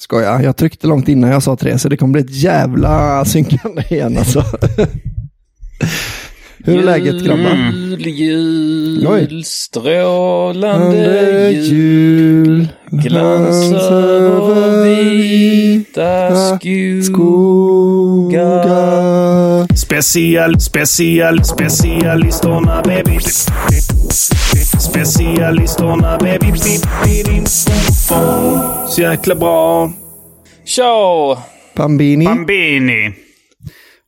Skoja, jag tryckte långt innan jag sa tre så det kommer bli ett jävla synkande igen alltså. Hur är läget grabbar? Jul, jul, Oj. strålande jul. Glans över vita skogar. Special, special, specialisterna baby. Specialisterna baby. Så jäkla bra. Tja! Bambini? Bambini.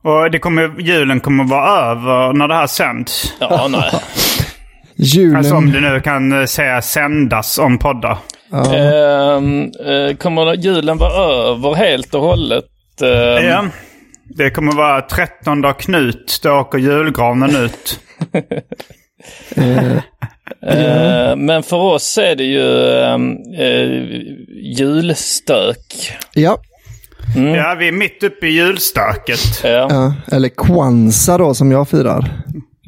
Och det kommer, julen kommer vara över när det här sänds. Ja, nej. Julen? Alltså om det nu kan eh, säga sändas om poddar. Ehm, eh, kommer julen vara över helt och hållet? Ehm, Ja. Det kommer vara 13 dag Knut. Då åker julgranen ut. eh, Men för oss är det ju eh, julstök. Ja. Ja, vi är mitt uppe i julstöket. Ja, ja, eller Kwanzaa då som jag firar.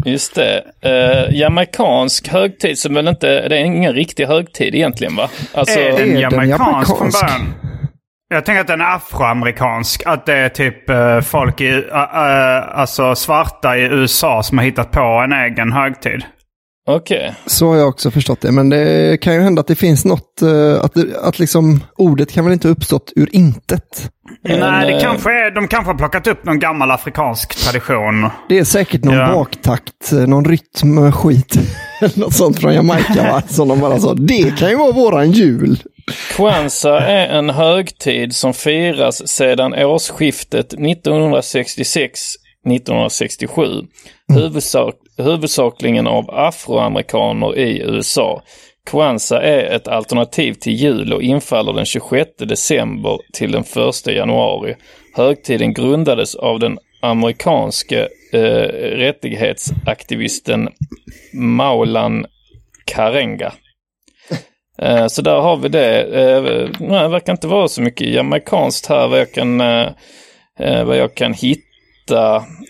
just det. Uh, jamaicansk högtid som väl inte, det är ingen riktig högtid egentligen va? Alltså, är den jamaicansk från början? Jag tänker att den är afroamerikansk. Att det är typ eh, folk i, uh, uh, alltså svarta i USA som har hittat på en egen högtid. Okej. Så har jag också förstått det. Men det kan ju hända att det finns något, eh, att, det, att liksom ordet kan väl inte ha uppstått ur intet. Nej, det kanske är, de kanske har plockat upp någon gammal afrikansk tradition. Det är säkert någon Ja. baktakt, eh, någon rytm, skit. eller Något sånt från Jamaica va? Som de bara sa, det kan ju vara våran jul. Kwanzaa är en högtid som firas sedan årsskiftet 1966-1967. Huvudsak, huvudsakligen av afroamerikaner i USA. Kwanzaa är ett alternativ till jul och infaller den 26 december till den 1 januari. Högtiden grundades av den amerikanske eh, rättighetsaktivisten Maulan Karenga. Eh, Så där har vi det. Eh, Nej, det verkar inte vara så mycket jamaicanskt här vad jag kan, eh, eh vad jag kan hitta.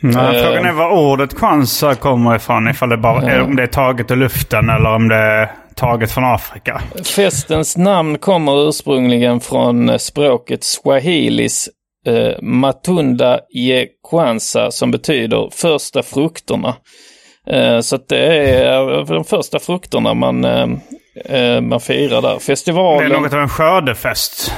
Nej, Eh, frågan är var ordet Kwanzaa kommer ifrån. Ifall det bara, är, om det är taget ur luften eller om det är taget från Afrika. Festens namn kommer ursprungligen från eh, språket swahilis eh, Matunda ye Kwanzaa som betyder första frukterna. Eh, så det är eh, de första frukterna man, eh, eh, man firar där. Det är Festivalen, något av en skördefest.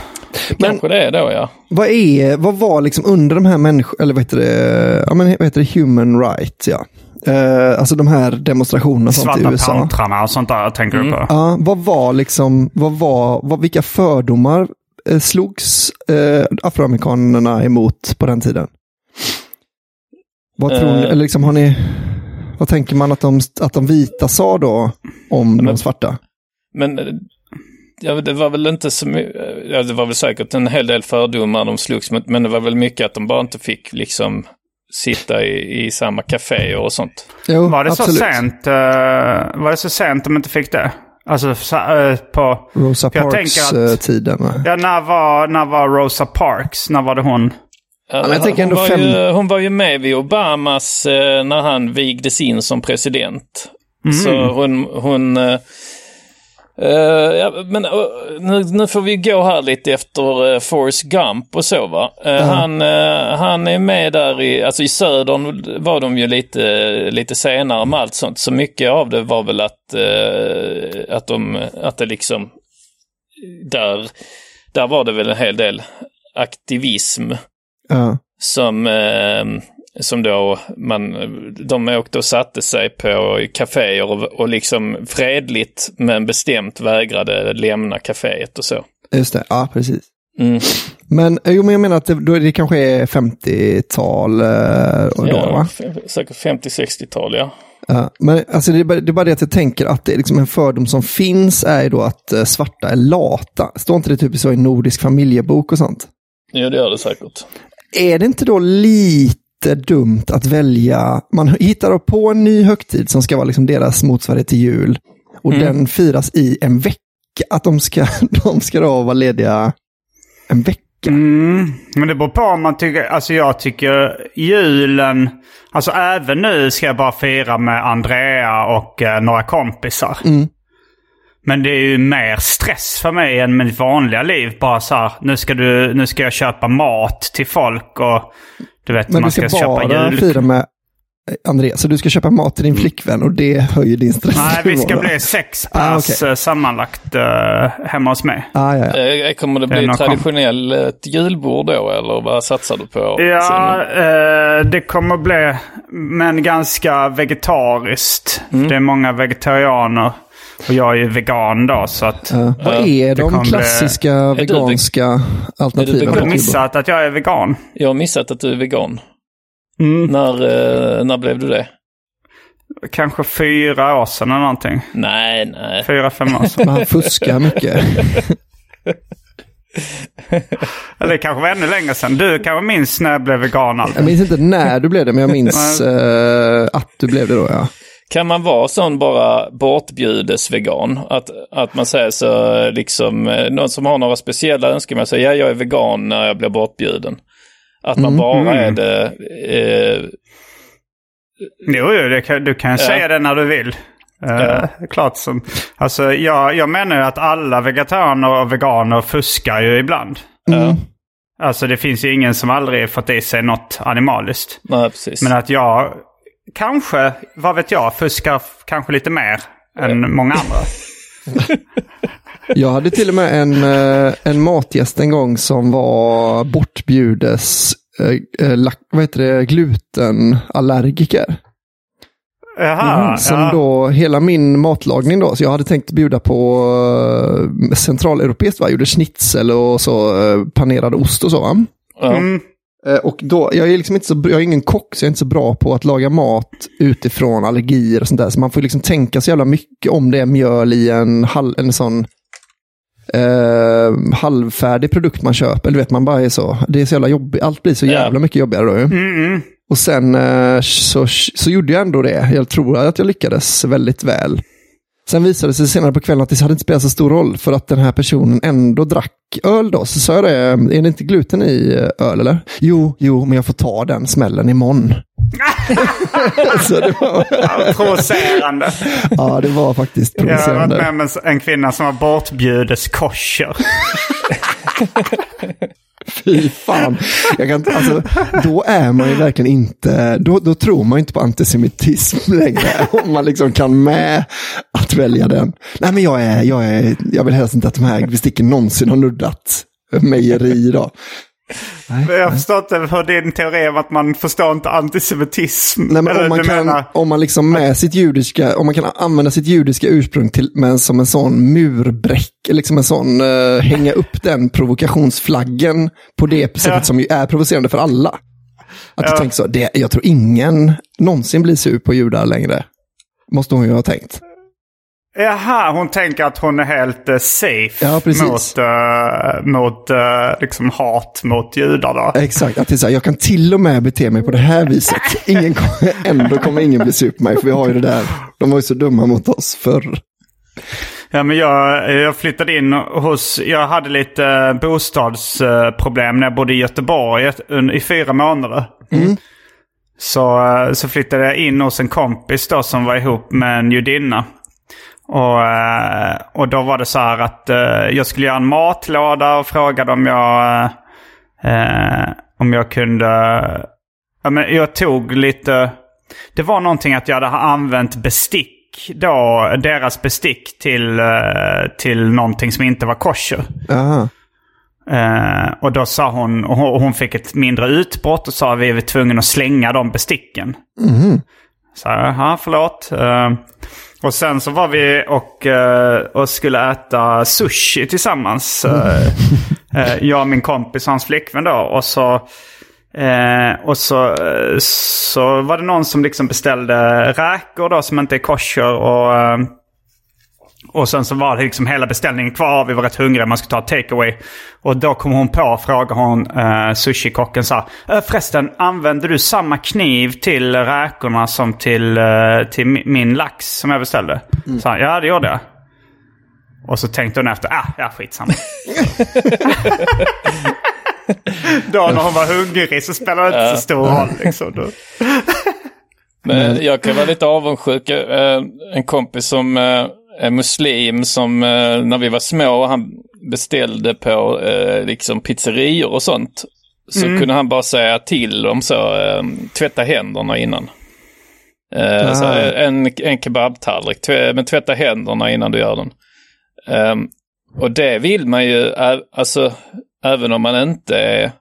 Kanske det är då ja. Vad, är, vad var liksom under de här människorna, eller vad heter det, ja, men, vad heter det, human rights, ja. Eh, alltså de här demonstrationerna sånt i Svarta USA. pantrarna och sånt där tänker du på. Ja, vad var liksom, vad var, vad, vilka fördomar eh, slogs eh, afroamerikanerna emot på den tiden? Vad tror ni, eller liksom har ni, vad tänker man att de, att de vita sa då om de men- svarta? Men ja, det var väl inte så mycket, ja, det var väl säkert en hel del fördomar de slogs mot, men det var väl mycket att de bara inte fick liksom sitta i, i samma kaféer och sånt. Jo, Var det så absolut. sent? eh, var det så sent de inte fick det? Alltså så, eh, på... Rosa Parks-tiden. va? Ja, när var, när var Rosa Parks? När var det hon? Ja, men jag tänker hon, ändå var fem- ju, hon var ju med vid Obamas, eh, när han vigdes in som president. Så hon, hon eh, ja, men eh, nu, nu får vi gå här lite efter uh, Forrest Gump och så va. Eh, han, eh, han är med där i, alltså i södern var de ju lite, lite senare med allt sånt. Så mycket av det var väl att, att, de, att det liksom, där, där var det väl en hel del aktivism Ja. som, som då man, de åkte och satte sig på kaféer och, och liksom fredligt men bestämt vägrade lämna kaféet och så. Just det, ja precis. Mm. Men, eh, jo, men jag menar att det, då är det kanske är 50-tal eh, och då, Ja, va? säkert 50-60-tal ja. Ja, men alltså det, är bara, det är bara det att jag tänker att det är liksom en fördom som finns är ju då att eh, svarta är lata. Står inte det typ så i Nordisk familjebok och sånt? Jo, det gör det säkert. Är det inte då lite dumt att välja, man hittar på en ny högtid som ska vara liksom deras motsvarighet till jul. Och den firas i en vecka, att de ska, de ska då vara lediga en vecka. Mm, men det beror på om man tycker... Alltså jag tycker julen... Alltså även nu ska jag bara fira med Andrea och eh, några kompisar. Men det är ju mer stress för mig än mitt vanliga liv. Bara så här, nu ska, du, nu ska jag köpa mat till folk och du vet, Men man du ska, ska, köpa bara jul. fira med eh, Andreas, så du ska köpa mat till din flickvän och det höjer din stress. Nej, vi ska bli sex Ah, pers okej. eh, sammanlagt eh, hemma hos mig. Ah, ja, ja. Kommer det Det bli någon traditionellt julbord då eller vad satsar du på? Ja, eh, det kommer bli, men ganska vegetariskt. Mm. Det är många vegetarianer. Och jag är ju vegan då, så att... Ja. Vad är de kommer bli- klassiska du veganska alternativen? vegan? Har du missat att jag är vegan? Jag har missat att du är vegan. Mm. När, eh, när blev du det? Kanske fyra år sedan eller någonting. Nej, nej. Fyra, fem år sedan. Men han fuskar mycket. Eller det kanske var ännu längre sedan. Du kanske minns när jag blev vegan? Albin? Jag minns inte när du blev det, men jag minns eh, att du blev det då, ja. Kan man vara sån bara bortbjudesvegan? Att, att man säger så liksom, eh, någon som har några speciella önskemål säger ja, jag är vegan när jag blir bortbjuden. Att man bara är det. Eh, Jo, jo det kan, du kan säga det när du vill. Eh, Klart som... Alltså jag, jag menar ju att alla vegetarianer och veganer fuskar ju ibland. ja, Alltså det finns ju ingen som aldrig fått i sig något animaliskt. nej, precis. Men att jag kanske, vad vet jag, fuskar kanske lite mer än många andra. Jag hade till och med en, eh, en matgäst en gång som var bortbjudes, eh, eh, lak- vad heter det, glutenallergiker. Jaha, Som ja. då, hela min matlagning då, så jag hade tänkt bjuda på uh, centraleuropeiskt, va? Jag gjorde schnitzel och så eh, panerad ost och så. Va? Mm. Eh, Och då, jag är liksom inte så, jag är ingen kock, så jag är inte så bra på att laga mat utifrån allergier och sånt där. Så man får liksom tänka så jävla mycket om det är mjöl i en, hal, en sån eh, halvfärdig produkt man köper. Eller vet man bara är så, det är så jävla jobbigt, allt blir så jävla mycket jobbigare då ju. Mm, Och sen eh, så, så gjorde jag ändå det. Jag tror att jag lyckades väldigt väl. Sen visade det sig senare på kvällen att det hade inte spelat så stor roll för att den här personen ändå drack öl då. Så sa jag det, är det inte gluten i eh, öl eller? Jo, jo, men jag får ta den smällen imorgon. så det var, Ja, provocerande. ja, det var faktiskt Jag har varit provocerande. med om en- en kvinna som var bortbjudes kosher. Fy fan. Jag kan, alltså, då är man ju verkligen inte, då, då tror man inte på antisemitism längre. Om man liksom kan med att välja den. Nej men jag är, jag är, jag vill helst inte att de här besticken någonsin har nuddat mejeri idag då. Jag förstår inte hur din teori om att man förstår inte antisemitism. Nej, men om man, kan, menar- om man liksom med sitt judiska, om man kan använda sitt judiska ursprung till, men som en sån murbräck, liksom en sån, uh, hänga upp den provokationsflaggen på det sättet Ja. som ju är provocerande för alla. Att Ja. du tänker så, det, jag tror ingen någonsin blir sur på judar längre. Måste hon ju ha tänkt. Jaha, hon tänker att hon är helt eh, safe Ja, mot, eh, mot eh, liksom hat mot judar. Då. Exakt, att det är så här, jag kan till och med bete mig på det här viset. Ingen kommer, ändå kommer ingen bli sur på mig, för vi har ju det där. De var ju så dumma mot oss förr. Ja, men jag, jag flyttade in hos... Jag hade lite bostadsproblem när jag bodde i Göteborg i fyra månader. så, eh, så flyttade jag in hos en kompis då som var ihop med en judinna. Och, eh, och då var det så här att eh, jag skulle göra en matlåda och frågade om jag, eh, om jag kunde... Ja, men jag tog lite... Det var någonting att jag hade använt bestick då, deras bestick till, till någonting som inte var kosher. Aha. Eh, och då sa hon, och hon, fick ett mindre utbrott och sa att vi var tvungna att slänga de besticken. Så jaha, förlåt. Eh, och sen så var vi och, eh, och skulle äta sushi tillsammans. Eh, jag och min kompis och hans flickvän då. Och så, eh, och så, så var det någon som liksom beställde räkor då som inte är kosher. Och, och sen så var det liksom hela beställningen kvar. Vi var rätt hungriga, man skulle ta takeaway. Och då kom hon på och frågade hon eh, sushikocken så här, "Eh, Förresten, använder du samma kniv till räkorna som till, eh, till mi- min lax som jag beställde? Så han, ja det gjorde jag. Och så tänkte hon efter, ah, ja skitsamma. då när hon var hungrig så spelade det inte så stor roll liksom. Då. Men jag kan vara lite avundsjuk. Eh, En kompis som eh, är muslim som eh, när vi var små, han beställde på eh, liksom pizzerior och sånt. Så kunde han bara säga till dem så, eh, tvätta händerna innan. Eh, så, eh, en, en kebabtallrik, tv- men tvätta händerna innan du gör den. Ehm, och det vill man ju, alltså även om man inte är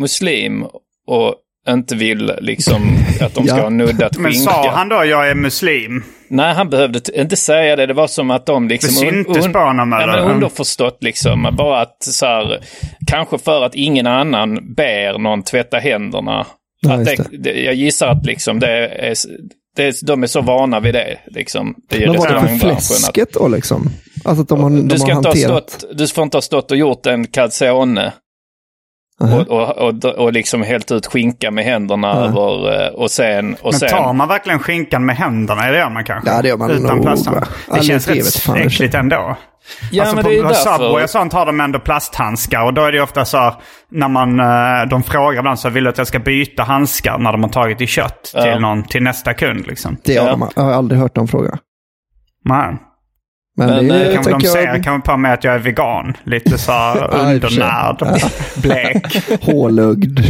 muslim och inte vill liksom att de ska Ja. ha nuddat Men skinka. sa han då jag är muslim? Nej, han behövde inte säga det. Det var som att de liksom... Det syntes på honom, ja, eller? men underförstått liksom. Bara att så här, kanske för att ingen annan ber någon tvätta händerna. Ja, att det, det, jag gissar att liksom det är, det är, de är så vana vid det. Liksom, i Men var det för fläsket då liksom? Alltså att de har, de du, ska har inte ha hanterat... stått, du får inte ha stått och gjort en calzone. Aha. Och, och, och, och liksom helt ut skinka med händerna Ja. över eh, och sen... Och Men sen tar man verkligen skinkan med händerna? Det gör man kanske? Ja, det gör man Utan nog? Det Aldrig känns rätt äckligt ändå. Ja, alltså men på det är därför. Subway och sånt har de ändå plasthandskar. Och då är det ju ofta så när man, eh, de frågar ibland så vill du att jag ska byta handskar när de har tagit i kött Ja. till, någon, till nästa kund liksom. Det har Ja. de, jag har aldrig hört dem fråga. Nej. Men, Men, det eh, Kan de tänker ser jag... kan på mig att jag är vegan. Lite så undernärd, blek. Hålögd.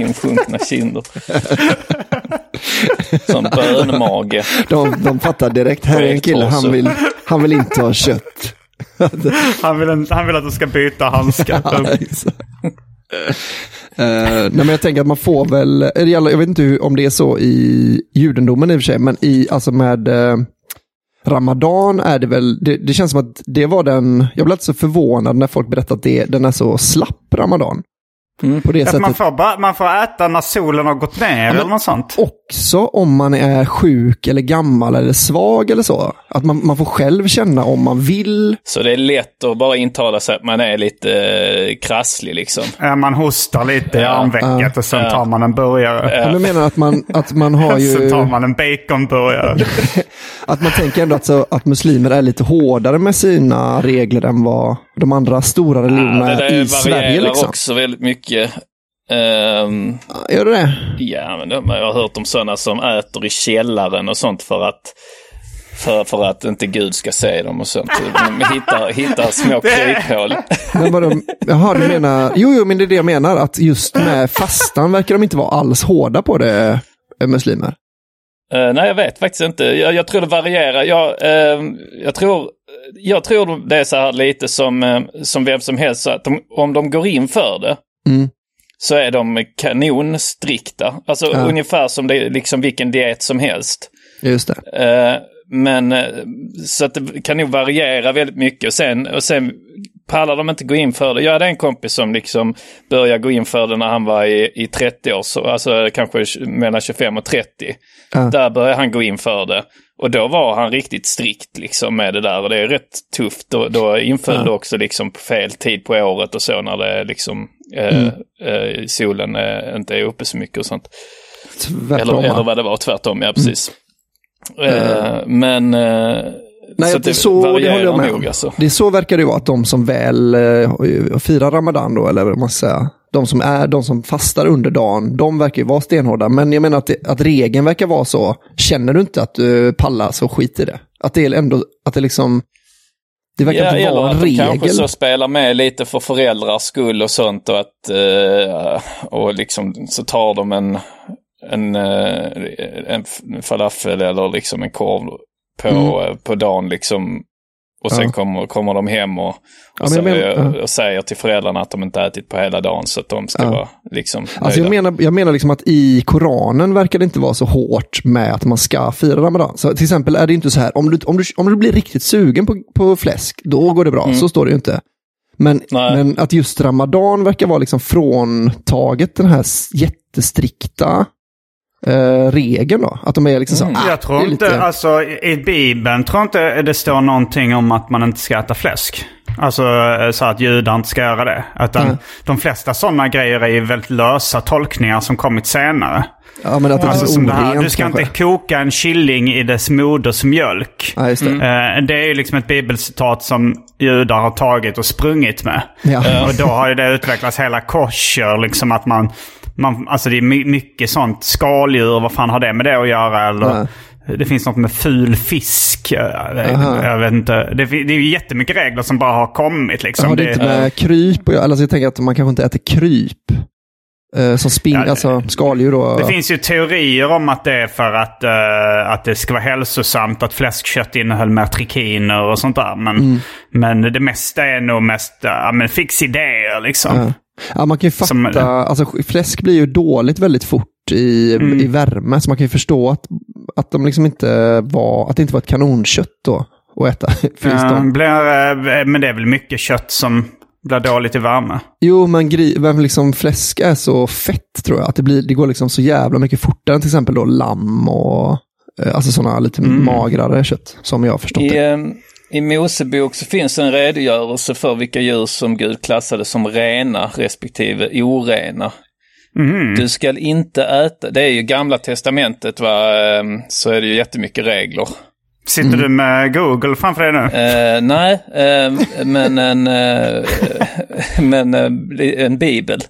insjunkna kinder. Som bönmage. De, de fattar direkt. Här är en kille, han vill, han vill inte ha kött. Han vill, en- han vill att du ska byta handskar. Exakt. Eh, nej, men jag tänker att man får väl, jag vet inte hur, om det är så i judendomen i och för sig, men i, alltså med eh, Ramadan är det väl, det, det känns som att det var den, jag blev alltid så förvånad när folk berättade att det, den är så slapp Ramadan. På det Ja, för man, sättet. får bara, man får äta när solen har gått ner eller något sånt. Också om man är sjuk eller gammal eller svag eller så. Att man, man får själv känna om man vill. Så det är lätt att bara intala sig att man är lite eh, krasslig liksom. Ja, Man hostar lite i Ja. armvecket och sen tar man en burgare. Men jag menar att man, att man har ju... Sen tar man en baconburgare. Att man tänker ändå att, så, att muslimer är lite hårdare med sina regler än vad de andra stora religionerna det är i Sverige. Liksom. också väldigt mycket. Ehm, Gör det det? ja, men de, jag har hört om sådana som äter i källaren och sånt för att för, för att inte Gud ska se dem och sånt. De hittar, hittar små kryphål. Men vadå, jaha, du menar, jo, jo, men det är det jag menar, att just med fastan verkar de inte vara alls hårda på det, eh, muslimer. Eh, nej, jag vet faktiskt inte. Jag, jag tror det varierar. Jag, eh, jag, tror, jag tror det är så här lite som, eh, som vem som helst. Så att de, om de går in för det Mm. så är de kanonstrikta. Alltså Ja. ungefär som det liksom vilken diet som helst. Just det. Eh, men eh, så att det kan nog variera väldigt mycket. Och sen, och sen pallar de inte gå in för det. Jag hade en kompis som liksom började gå in för det när han var i, i 30 års, alltså kanske mellan 25 och 30. Ja. Där började han gå in för det. Och då var han riktigt strikt liksom med det där. Och det är rätt tufft. Då, då inföll det också liksom på fel tid på året och så när det liksom eh, eh, solen eh, inte är uppe så mycket och sånt. Tvärtom. Eller, eller vad det var, tvärtom, ja precis. Eh, men... Nej, så det så, det håller jag med nog alltså. Det så verkar det vara, att de som väl eh, firar Ramadan då, eller vad man ska säga, De som, är, de som fastar under dagen, de verkar ju vara stenhårda. Men jag menar att, det, att regeln verkar vara så. Känner du inte att du pallar så skit i det. Att det är ändå, att det liksom... Det verkar Ja, inte vara en de kanske regel. så spelar med lite för föräldrars skull och sånt och att eh, och liksom så tar de en, en, eh, en falafel eller liksom en korv på, Mm. på dagen liksom. Och sen Ja. kommer, kommer de hem och, och, Ja, men jag säger, menar- ja. och säger till föräldrarna att de inte ätit på hela dagen så att de ska vara liksom Alltså jag, nöjda. menar, jag menar liksom att i Koranen verkar det inte vara så hårt med att man ska fira Ramadan. Så till exempel är det inte så här, om du, om du, om du blir riktigt sugen på, på fläsk, då går det bra. Så står det ju inte. Men, men att just Ramadan verkar vara liksom fråntaget den här jättestrikta eh, regeln då. Att de är liksom så ah, Jag tror inte, lite- alltså i Bibeln tror jag inte det står någonting om att man inte ska äta fläsk. Alltså eh, så att judar inte ska göra det. Utan Mm. de flesta sådana grejer är ju väldigt lösa tolkningar som kommit senare. Ja, men att det är Alltså som det här, du ska kanske. inte koka en killing i dess moders mjölk. Ja, just det. Eh, Det är ju liksom ett bibelcitat som judar har tagit och sprungit med. Ja. Och då har ju det utvecklats hela kosher, liksom att man... man alltså det är my- mycket sånt. Skaldjur, vad fan har det med det att göra? Eller, Det finns något med ful fisk. Aha. Jag vet inte. Det, det är ju jättemycket regler som bara har kommit. Liksom. Har det inte med kryp och jag, alltså jag tänker att man kanske inte äter kryp. Eh, som spinn, Ja, det- alltså skaldjur då. Det finns ju teorier om att det är för att, eh, att det ska vara hälsosamt att fläskkött innehöll mer trikiner och sånt där. Men, Mm. men det mesta är nog mest ja, men fix idéer liksom. Ja. Ja, man kan ju fatta, Som- alltså fläsk blir ju dåligt väldigt fort i, Mm. i värme, så man kan ju förstå att, att de liksom inte var, att det inte var ett kanonkött då att äta. Ja, blir, eh, men det är väl mycket kött som blir dåligt i värme. Jo, men gri, men liksom fläsk är så fett tror jag, att det, blir, det går liksom så jävla mycket fortare än till exempel då lamm och eh, alltså sådana lite Mm. magrare kött, som jag har förstått I, det. I Mosebok så finns en redogörelse för vilka djur som Gud klassade som rena respektive orena. Mhm. Du skall inte äta, det är ju gamla testamentet va, eh, så är det ju jättemycket regler. Sitter Mm. du med Google framför dig nu? Eh, nej, eh, men en, eh, men eh, en bibel.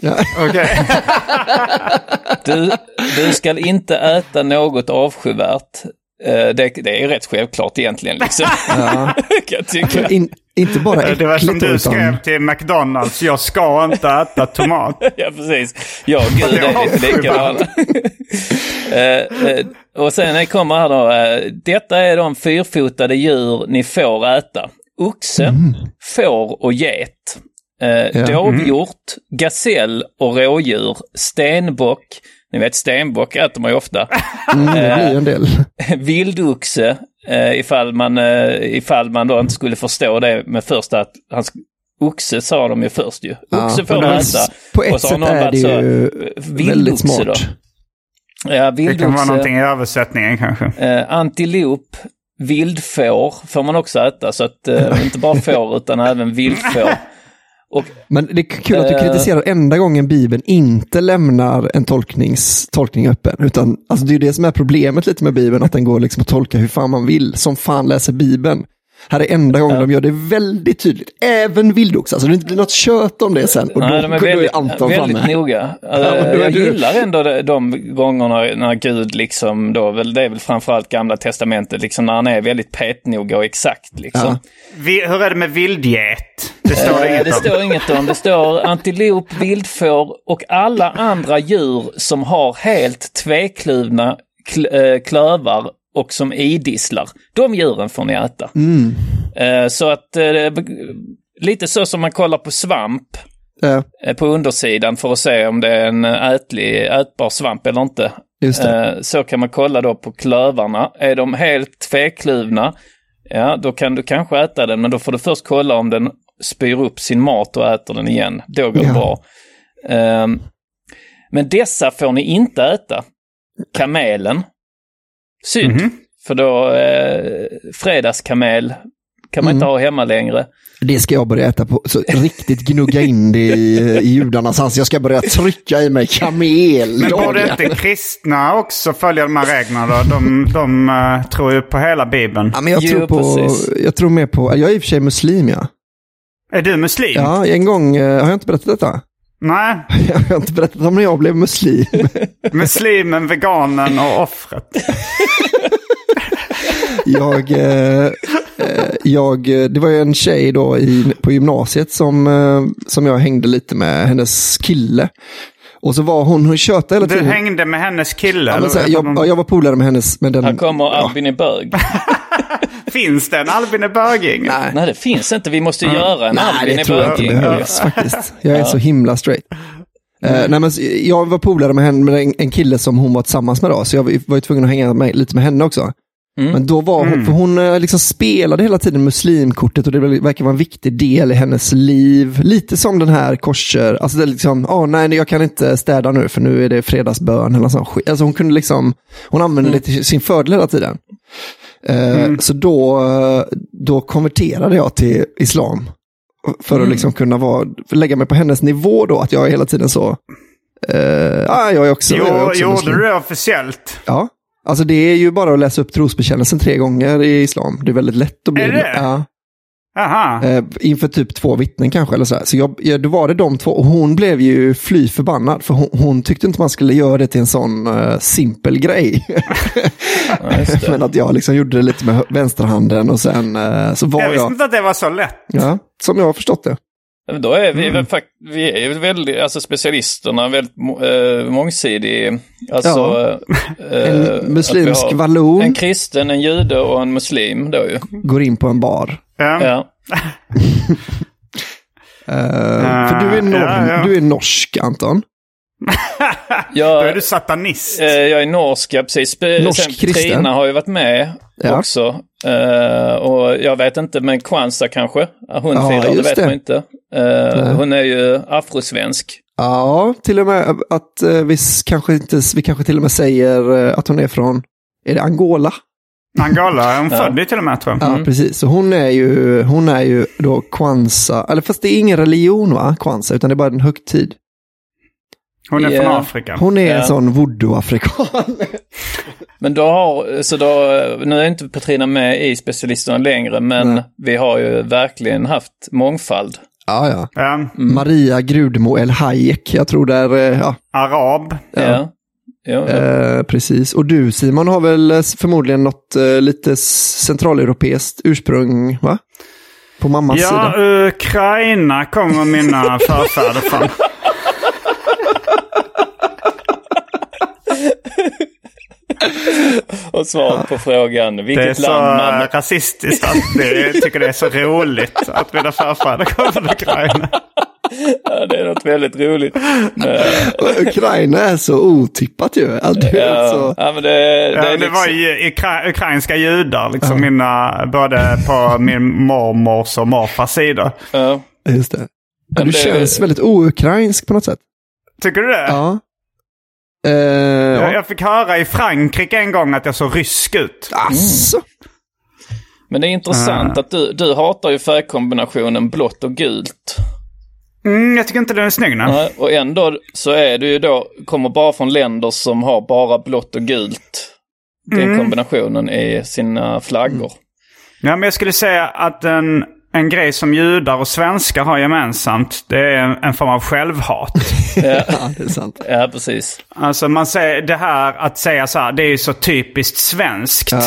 Ja. Okej. Du, du skall inte äta något avskyvärt. Eh, det, det är rätt självklart egentligen. Liksom. Ja. kan jag tycka. In, inte bara äckligt Det var som du utan... skrev till McDonalds. Jag ska inte äta tomat. Ja, precis. Ja, gud, det är lite likadana. Eh, eh, och sen kommer här då. Detta är de fyrfotade djur ni får äta. Oxe, får och get. Eh, Dovhjort, gasell och rådjur. Stenbock. Ni vet stenbock äter man ju ofta. Mm, det blir en del. Vildoxe, eh, ifall, man, eh, ifall man då inte skulle förstå det med första att han Oxe sa de ju först ju. Ja, Oxe får men du det- äta. På ett sätt är det ju eh, väldigt vildoxe smart. då. Ja, Det kan vara vildoxe, någonting i översättningen kanske. eh, antilop, vildfår får man också äta. Så att eh, inte bara får utan även vildfår. Och Men det är kul att du Eh. kritiserar enda gången Bibeln inte lämnar en tolknings, tolkning öppen. Utan, alltså det är ju det som är problemet lite med Bibeln, att den går liksom att tolka hur fan man vill. Som fan läser Bibeln. Här är enda gången de gör det väldigt tydligt. Även vildox, alltså det inte blir något kött om det sen. Och då, Nej, de är då är väldigt, Anton väldigt framme. noga. Eh, Ja, då jag du- gillar ändå de, de gångerna när Gud liksom då, väl, det är väl framförallt gamla testamentet, liksom när han är väldigt petnoga och exakt liksom. Vi, hur är det med vildget? Det står det Eh, inget Det om. står inget om. Det står antilop, vildfår och alla andra djur som har helt tvekluvna kl- eh, klövar och som idisslar. De djuren får ni äta. Eh, Så att eh, lite så som man kollar på svamp eh, på undersidan för att se om det är en ätlig, ätbar svamp eller inte. Eh, Så kan man kolla då på klövarna. Är de helt tvekluvna, ja då kan du kanske äta den, men då får du först kolla om den spyr upp sin mat och äter den igen. Då går det Ja. bra. Ehm, Men dessa får ni inte äta. Kamelen. Synd, Mhm. för då eh, fredagskamel kan man Mm. inte ha hemma längre. Det ska jag börja äta på, så riktigt gnugga in det i, i judarnas hans. Jag ska börja trycka i mig kamel. Men borde inte kristna också följa de här reglerna då? De, de eh, tror ju på hela Bibeln. Ja, men jag, Jo, tror på, precis. jag tror mer på, jag är i och för sig muslim ja. Är du muslim? Ja, en gång, eh, har jag inte berättat detta? Nej, Jag har inte berättat om när jag blev muslim. muslimen, veganen och offret. Jag, eh, eh, jag, det var ju en tjej då i, på gymnasiet som, eh, som jag hängde lite med, hennes kille. Och så var hon, hon tjötade hela Du tiden. hängde med hennes kille? Ja, men eller så här, jag, ja, jag var polare med hennes, med den. Här kommer ja, Albin i bög. Finns det en Albin är böging? Nej. Nej, det finns inte. Vi måste göra en Nej, Albin det i tror jag inte böging. behövs faktiskt. Jag är så himla straight. Eh, nej, men jag var polare med, henne, med en, en kille som hon var tillsammans med då, så jag var var ju tvungen att hänga med, lite med henne också. Men då var hon, för hon eh, liksom spelade hela tiden muslimkortet och det verkar vara en viktig del i hennes liv. Lite som den här korser, alltså det är liksom, åh nej jag kan inte städa nu för nu är det fredagsbön eller sånt skit. Alltså hon kunde liksom, hon använde det till sin fördel hela tiden. Eh, Så då, då konverterade jag till islam. För att liksom kunna vara, lägga mig på hennes nivå då, att jag är hela tiden så, ah, jag är också, jag är Jo, också gjorde du det officiellt? Ja, alltså det är ju bara att läsa upp trosbekännelsen tre gånger i islam. Det är väldigt lätt att bli Är det? Ja, Aha. eh, inför typ två vittnen kanske. Eller så här. så jag, ja, då var det de två och hon blev ju fly förbannad. För hon, hon tyckte inte man skulle göra det till en sån eh, simpel grej. Ja. Men att jag liksom gjorde det lite med vänsterhanden och sen eh, så var Jag visste jag, inte att det var så lätt. ja, som jag har förstått det. Då är vi väl fakt- vi är ju väldigt, alltså specialisterna, väldigt må- eh, mångsidig. Alltså, Ja. eh, En muslimsk vallon En kristen, en jude och en muslim då ju. går in på en bar. Ja. Ja. Eh, för du är, norr, ja, ja. du är norsk, Anton. Jag, Då är du satanist. eh, jag är norsk, ja, precis. Norsk Sen kristen. Trina har ju varit med Ja. också. Eh, och jag vet inte, men Kwanza kanske? Hon Ja, firar, det vet det. man inte. Eh, hon är ju afrosvensk. Ja, till och med att eh, vi, kanske inte, vi kanske till och med säger eh, att hon är från, är det Angola? Angola är hon född i till och med tror jag. Ja, precis. Så hon är ju, hon är ju då kwanza, eller fast det är ingen religion va, kwanza, utan det är bara en högtid. Hon är Ja. från Afrika. Hon är Ja. en sån voodoo-afrikan. Men då har, så då, nu är inte Petrina med i specialisterna längre, men Nej. vi har ju verkligen haft mångfald. ja, ja. Ja. Maria Grudemo El Hayek, jag tror det är, eh, ja, Arab. Ja. Ja. ja. eh, precis. Och du Simon har väl eh, förmodligen något eh, lite centraleuropeiskt ursprung, va? På mammas Ja, sida. Ukraina kommer mina förfäder från. Och svaret på frågan, Det är vilket så land man... rasistiskt att jag tycker det är så roligt att mina förfäder kommer från Ukraina. Ja, det är något väldigt roligt. Ukraina är så otippat ju. Alltså, det är ja, så... ja, men det, det Ja, är det liksom... var ju ukra ukrainska judar, liksom mina, både på min mormors och morfars sida. Ja. Just det. Men du det- känns väldigt oukrainsk på något sätt. Tycker du det? Ja. Eh, Jag, ja. jag fick höra i Frankrike en gång att jag såg rysk ut. Asså. Men det är intressant att du, du hatar ju färgkombinationen blått och gult. Mm, jag tycker inte den är snygg. Nej. Nej, Och ändå så är du ju då, kommer bara från länder som har bara blått och gult. Den kombinationen i sina flaggor. Ja, men jag skulle säga att en, en grej som judar och svenskar har gemensamt, det är en, en form av självhat. Ja, Ja, det är sant. ja precis. alltså man säger det här att säga så här, det är ju så typiskt svenskt. Ja.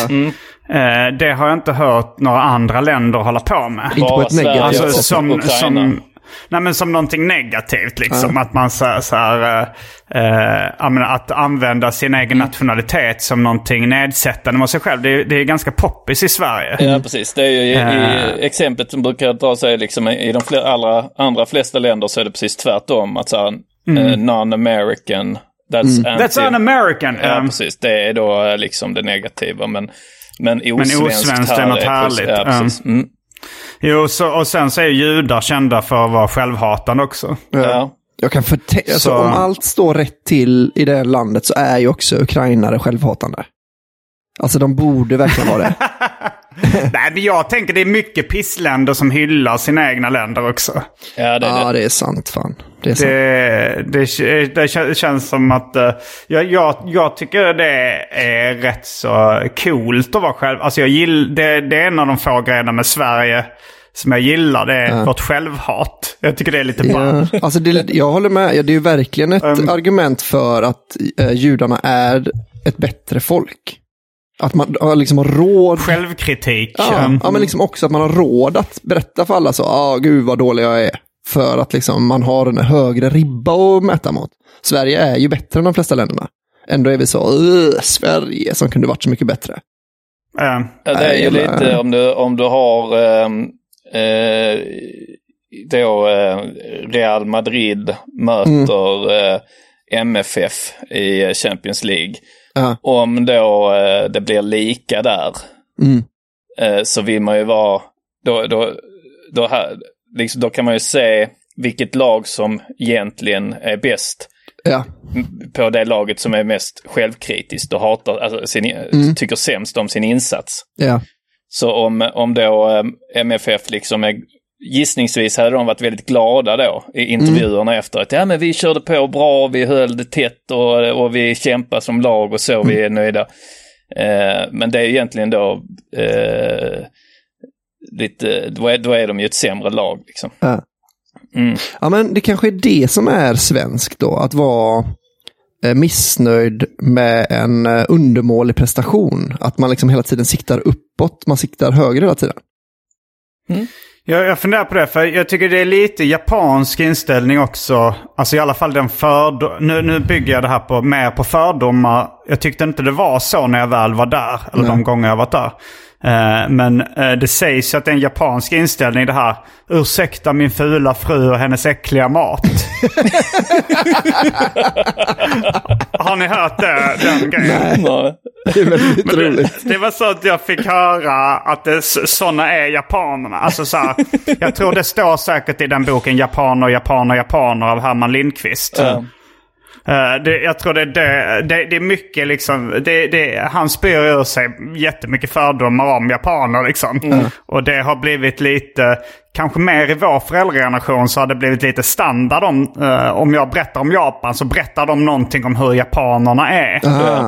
Eh, det har jag inte hört några andra länder hålla på med. Inte på ett negativt Alltså som, som, nej, men som någonting negativt liksom. Att man så, så här, eh, eh, menar, att använda sin egen Mm. nationalitet som någonting nedsättande mot sig själv. Det, är- det är ganska poppis i Sverige. Ja, precis. Det är ju i, Eh. i exemplet som brukar dra sig liksom i de fler, allra andra flesta länder så är det precis tvärtom. Att så här, eh, non-American, that's anti... That's un-American. Ja, Um, precis. Det är då eh, liksom det negativa. Men, men osvenskt, osvenskt är här något härligt. Ja, precis. Mm. Jo, så, och sen så är judar kända för att vara självhatande också. Ja. Jag kan förte- alltså, Så- Om allt står rätt till i det landet så är ju också ukrainare självhatande. Alltså de borde verkligen vara det. Nej, men jag tänker det är mycket pissländer som hyllar sina egna länder också. ja, det är Ja, det. det är sant fan. Det är sant. Det, det, det kän- känns som att... eh, jag, jag, jag tycker det är rätt så coolt att vara själv. Alltså jag gill, det, det är en av de få grejerna med Sverige som jag gillar det är vårt självhat. Jag tycker det är lite ball. Ja, alltså det, jag håller med. Ja, det är ju verkligen ett Um. argument för att eh, judarna är ett bättre folk. Att man har liksom har råd. Självkritik. Ja, um, ja, men liksom också att man har råd att berätta för alla så, ja, ah, gud vad dålig jag är. För att liksom man har en högre ribba att mäta mot. Sverige är ju bättre än de flesta länderna. Ändå är vi så, "Ugh, Sverige som kunde varit så mycket bättre. um, Ja, det är ju lite om du, om du har eh, då eh, Real Madrid möter eh, MFF i Champions League. Ja. Om då eh, det blir lika där Mm. eh, så vill man ju vara, då, då, då, här, liksom, då kan man ju se vilket lag som egentligen är bäst Ja, på det laget som är mest självkritiskt och hatar, alltså sin, tycker sämst om sin insats. ja, Så om, om då eh, MFF liksom är, gissningsvis hade de varit väldigt glada då i intervjuerna efter att ja men vi körde på bra, vi höll det tätt och, och vi kämpade som lag och så, vi är nöjda. Eh, men det är egentligen då eh, lite, då är, då är de ju ett sämre lag liksom. Ja. Mm. Ja, men det kanske är det som är svenskt då, att vara eh, missnöjd med en eh, undermålig prestation. Att man liksom hela tiden siktar uppåt, man siktar högre hela tiden. Jag, jag funderar på det, för jag tycker det är lite japansk inställning också. Alltså i alla fall den fördom... Nu, nu bygger jag det här på, mer på fördomar. Jag tyckte inte det var så när jag väl var där, eller de gånger jag varit där. Eh, men eh, det sägs att det är en japansk inställning det här. Ursäkta min fula fru och hennes äckliga mat. Har ni hört det, den grejen? Nej. Det är väldigt Men roligt. det, det var så att jag fick höra att det, sådana är japanerna. Alltså så här, jag tror det står säkert i den boken Japaner, Japaner, Japaner av Herman Lindqvist. Ja. Eh, det, jag tror det, det, det, det är mycket liksom, det, det, han spyr ur sig jättemycket fördomar om japaner liksom. Och det har blivit lite, kanske mer i vår föräldrageneration så har det blivit lite standard om, eh, om jag berättar om Japan så berättar de någonting om hur japanerna är.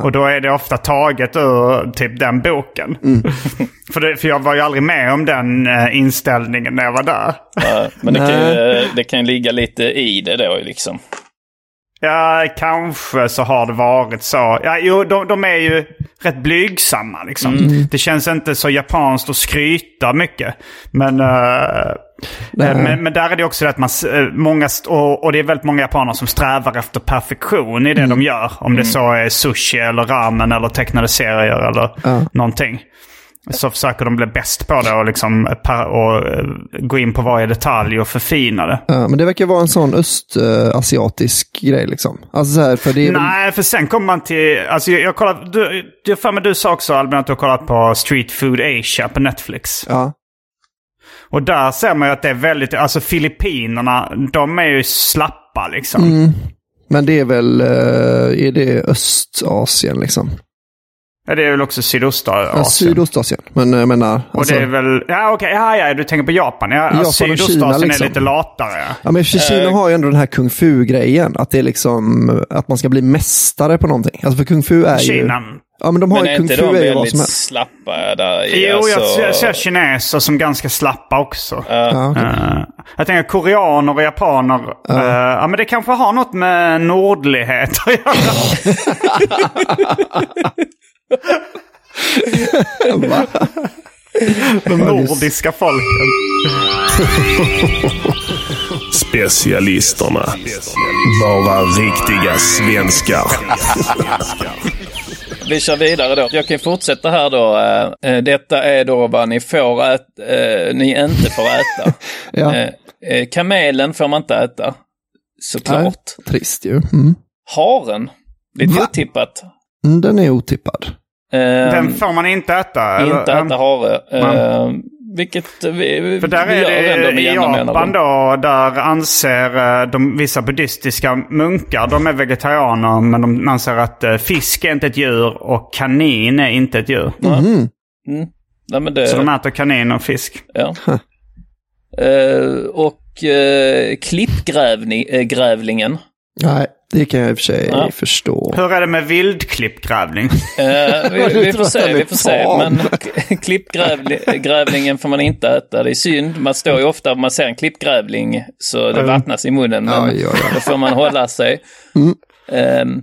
Och då är det ofta taget ur typ den boken. för, det, för jag var ju aldrig med om den eh, inställningen när jag var där. Ja, men det kan, ju, det kan ju ligga lite i det då liksom. Ja, kanske så har det varit så. Ja, jo, de, de är ju rätt blygsamma liksom. Det känns inte så japanskt att skryta mycket. Men, eh, men, men där är det också det att man, eh, många, och, och det är väldigt många japaner som strävar efter perfektion i det de gör. Om det så är sushi eller ramen eller tecknade serier eller någonting. Så försöker de bli bäst på det och, liksom, per, och eh, gå in på varje detalj och förfina det. Ja, men det verkar vara en sån östasiatisk grej liksom. Alltså så här, för det är väl, Nej, för sen kommer man till... Alltså jag, jag kollat, du, du, för mig du sa också Albin att du har kollat på Street Food Asia på Netflix. ja, Och där ser man ju att det är väldigt... Alltså Filippinerna, de är ju slappa liksom. Mm. men det är väl, eh, är det Östasien liksom? Ja, det är väl också Sydostasien. Ja, Sydostasien, men jag menar, Och alltså, det är väl... Ja, okej. Ja, ja, du tänker på Japan. Ja, Japan och Sydostasien Kina, är liksom. lite latare. Ja, men för Kina har ju ändå den här kung fu-grejen. Att det är liksom att man ska bli mästare på någonting. Alltså för kung fu är ju... Kina. Ja, men de har Men ju är kung fu är ju vad som helst. slappa där? Jo, jag alltså- ser, jag ser kineser som ganska slappa också. Ja, okej. Eh, jag tänker koreaner och japaner. eh, ja, men det kanske har något med nordlighet att göra. Va? De nordiska folken. Specialisterna. Bara riktiga svenskar. Vi kör vidare då. Jag kan fortsätta här då. Eh, Detta är då vad ni får äta, eh, ni inte får äta. Ja, Eh, Kamelen får man inte äta. nej, Såklart. trist ju. Mm. Haren. Lite otippat. Mm, Den är otippad. Eh, Den får man inte äta? eller? inte äta hare. Eh, vilket vi, För där vi är ändå det med i jämna Japan då, där anser eh, de, vissa buddhistiska munkar, de är vegetarianer, men de anser att eh, fisk är inte ett djur och kanin är inte ett djur. Mhm. Nej, men det, Så de äter kanin och fisk. ja. Eh, och uh, klippgrävlingen. Nej, det kan jag i och för sig Ja. förstå. Hur är det med vildklippgrävling? Eh, vi, vi får se, vi får se. Men klippgrävlingen får man inte äta. Det är synd. Man står ju ofta, om man ser en klippgrävling så det vattnas i munnen. Men Oj, oj, oj. då får man hålla sig. Mm. Ehm,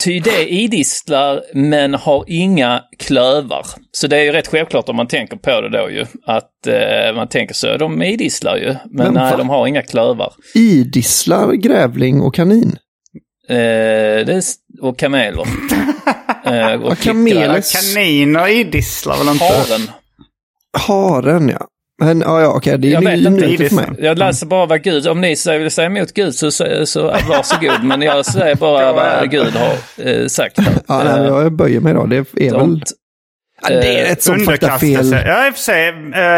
ty det idisslar men har inga klövar. Så det är ju rätt självklart om man tänker på det då ju. Att eh, man tänker så, de idisslar ju. Men, Men nej, va? de har inga klövar. Idisslar, grävling och kanin. Eh, det och kameler. eh, och Ja, kameler. Kaniner idisslar väl inte? Haren. Haren, ja. Men ja, ja okej, det är Jag ny, vet inte. för mig. Jag läser bara vad Gud, om ni säger- vill säga emot Gud så, så, så varsågod. Men jag säger bara vad Gud har eh, sagt. Ja, nej, jag böjer mig då. Det är väl... Ja, det är ett sånt. Underkastelse. Ja, i och för sig.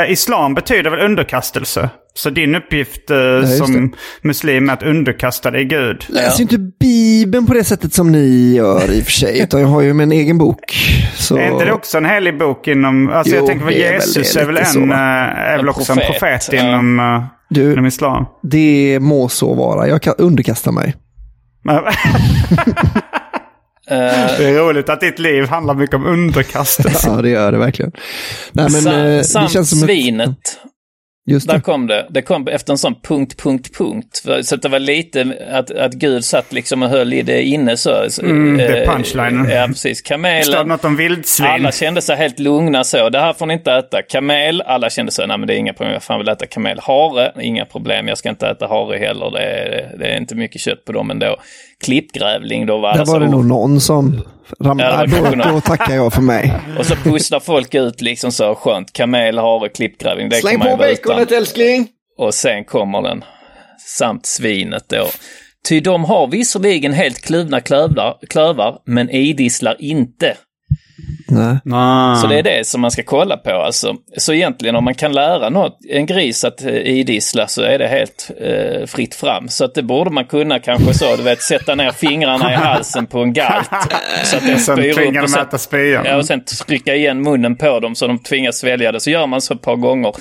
Eh, islam betyder väl underkastelse. Så din uppgift eh, just som muslim är att underkasta dig Gud. läser ju inte Bibeln på det sättet som ni gör i och för sig, utan jag har ju en egen bok. Så... Är inte det också en helig bok inom... Alltså Jo, jag tänker på det är väl- Jesus det är väl en, eh, är väl En också en profet, profet ja. inom, eh, Du, inom islam. det må så vara. Jag kan underkasta mig. Eh, det är roligt att ditt liv handlar mycket om underkastelse. Ja, det gör det verkligen. Nej, men sa, eh, det samt känns som ett... svinet. Just Där det. kom det. Det kom efter en sån punkt, punkt, punkt. Så det var lite att, att Gud satt liksom och höll i det inne så. Mm, det är eh, punchlinen. Ja, precis. Står det Kamelen. något om vildsvin? Alla kände sig helt lugna så. Det här får ni inte äta. Kamel, alla kände så. Nej men det är inga problem. Jag fan vill äta kamel. Hare, inga problem. Jag ska inte äta hare heller. Det är, det är inte mycket kött på dem ändå. Klippgrävling, då var alla Där så, var det nog någon som ramlade. Ja, då, då tackar jag för mig. Och så pusslar folk ut liksom så skönt. Kamel, hare, klippgrävling. Det Släng på baconet älskling! Och sen kommer den. Samt svinet då. Ty de har visserligen helt kluvna klövar, klövar men idisslar inte. Nej. Ah. Så det är det som man ska kolla på alltså. Så egentligen om man kan lära något, en gris att eh, idissla så är det helt eh, fritt fram. Så att det borde man kunna kanske så, du vet, sätta ner fingrarna i halsen på en galt. Så att den Sen spyr tvingar upp och sen, äta spyan. ja, och sen trycka igen munnen på dem så de tvingas svälja det. Så gör man så ett par gånger.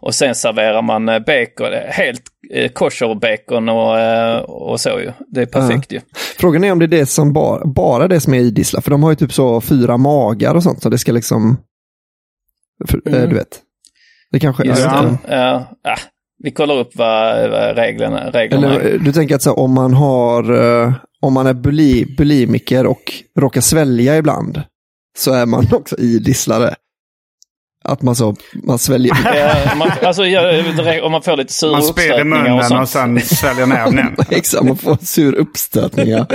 Och sen serverar man eh, bacon, eh, helt eh, kosher-bacon och, och så ju. Det är perfekt ju. Frågan är om det är det som bara, bara det som är idisslar. För de har ju typ så fyra magar och sånt. Så det ska liksom... För, Mm. Du vet. Det kanske Just är... det. Ja, ah, vi kollar upp vad, vad reglerna, reglerna är. Eller eh, du tänker att så, om man har... Om man är buli, bulimiker och råkar svälja ibland. Så är man också idisslare. Att man så... Man sväljer... Man, alltså, om man får lite sura Man spyr i och munnen sånt. och sen sväljer ner den. Exakt, man får sur uppstötningar.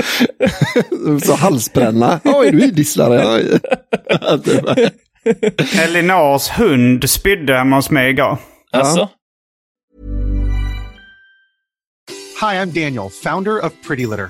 så halsbränna. Oj, du är bara- Elinors hund spydde hemma hos mig igår. Alltså, Hi, I'm Daniel, founder of Pretty Litter.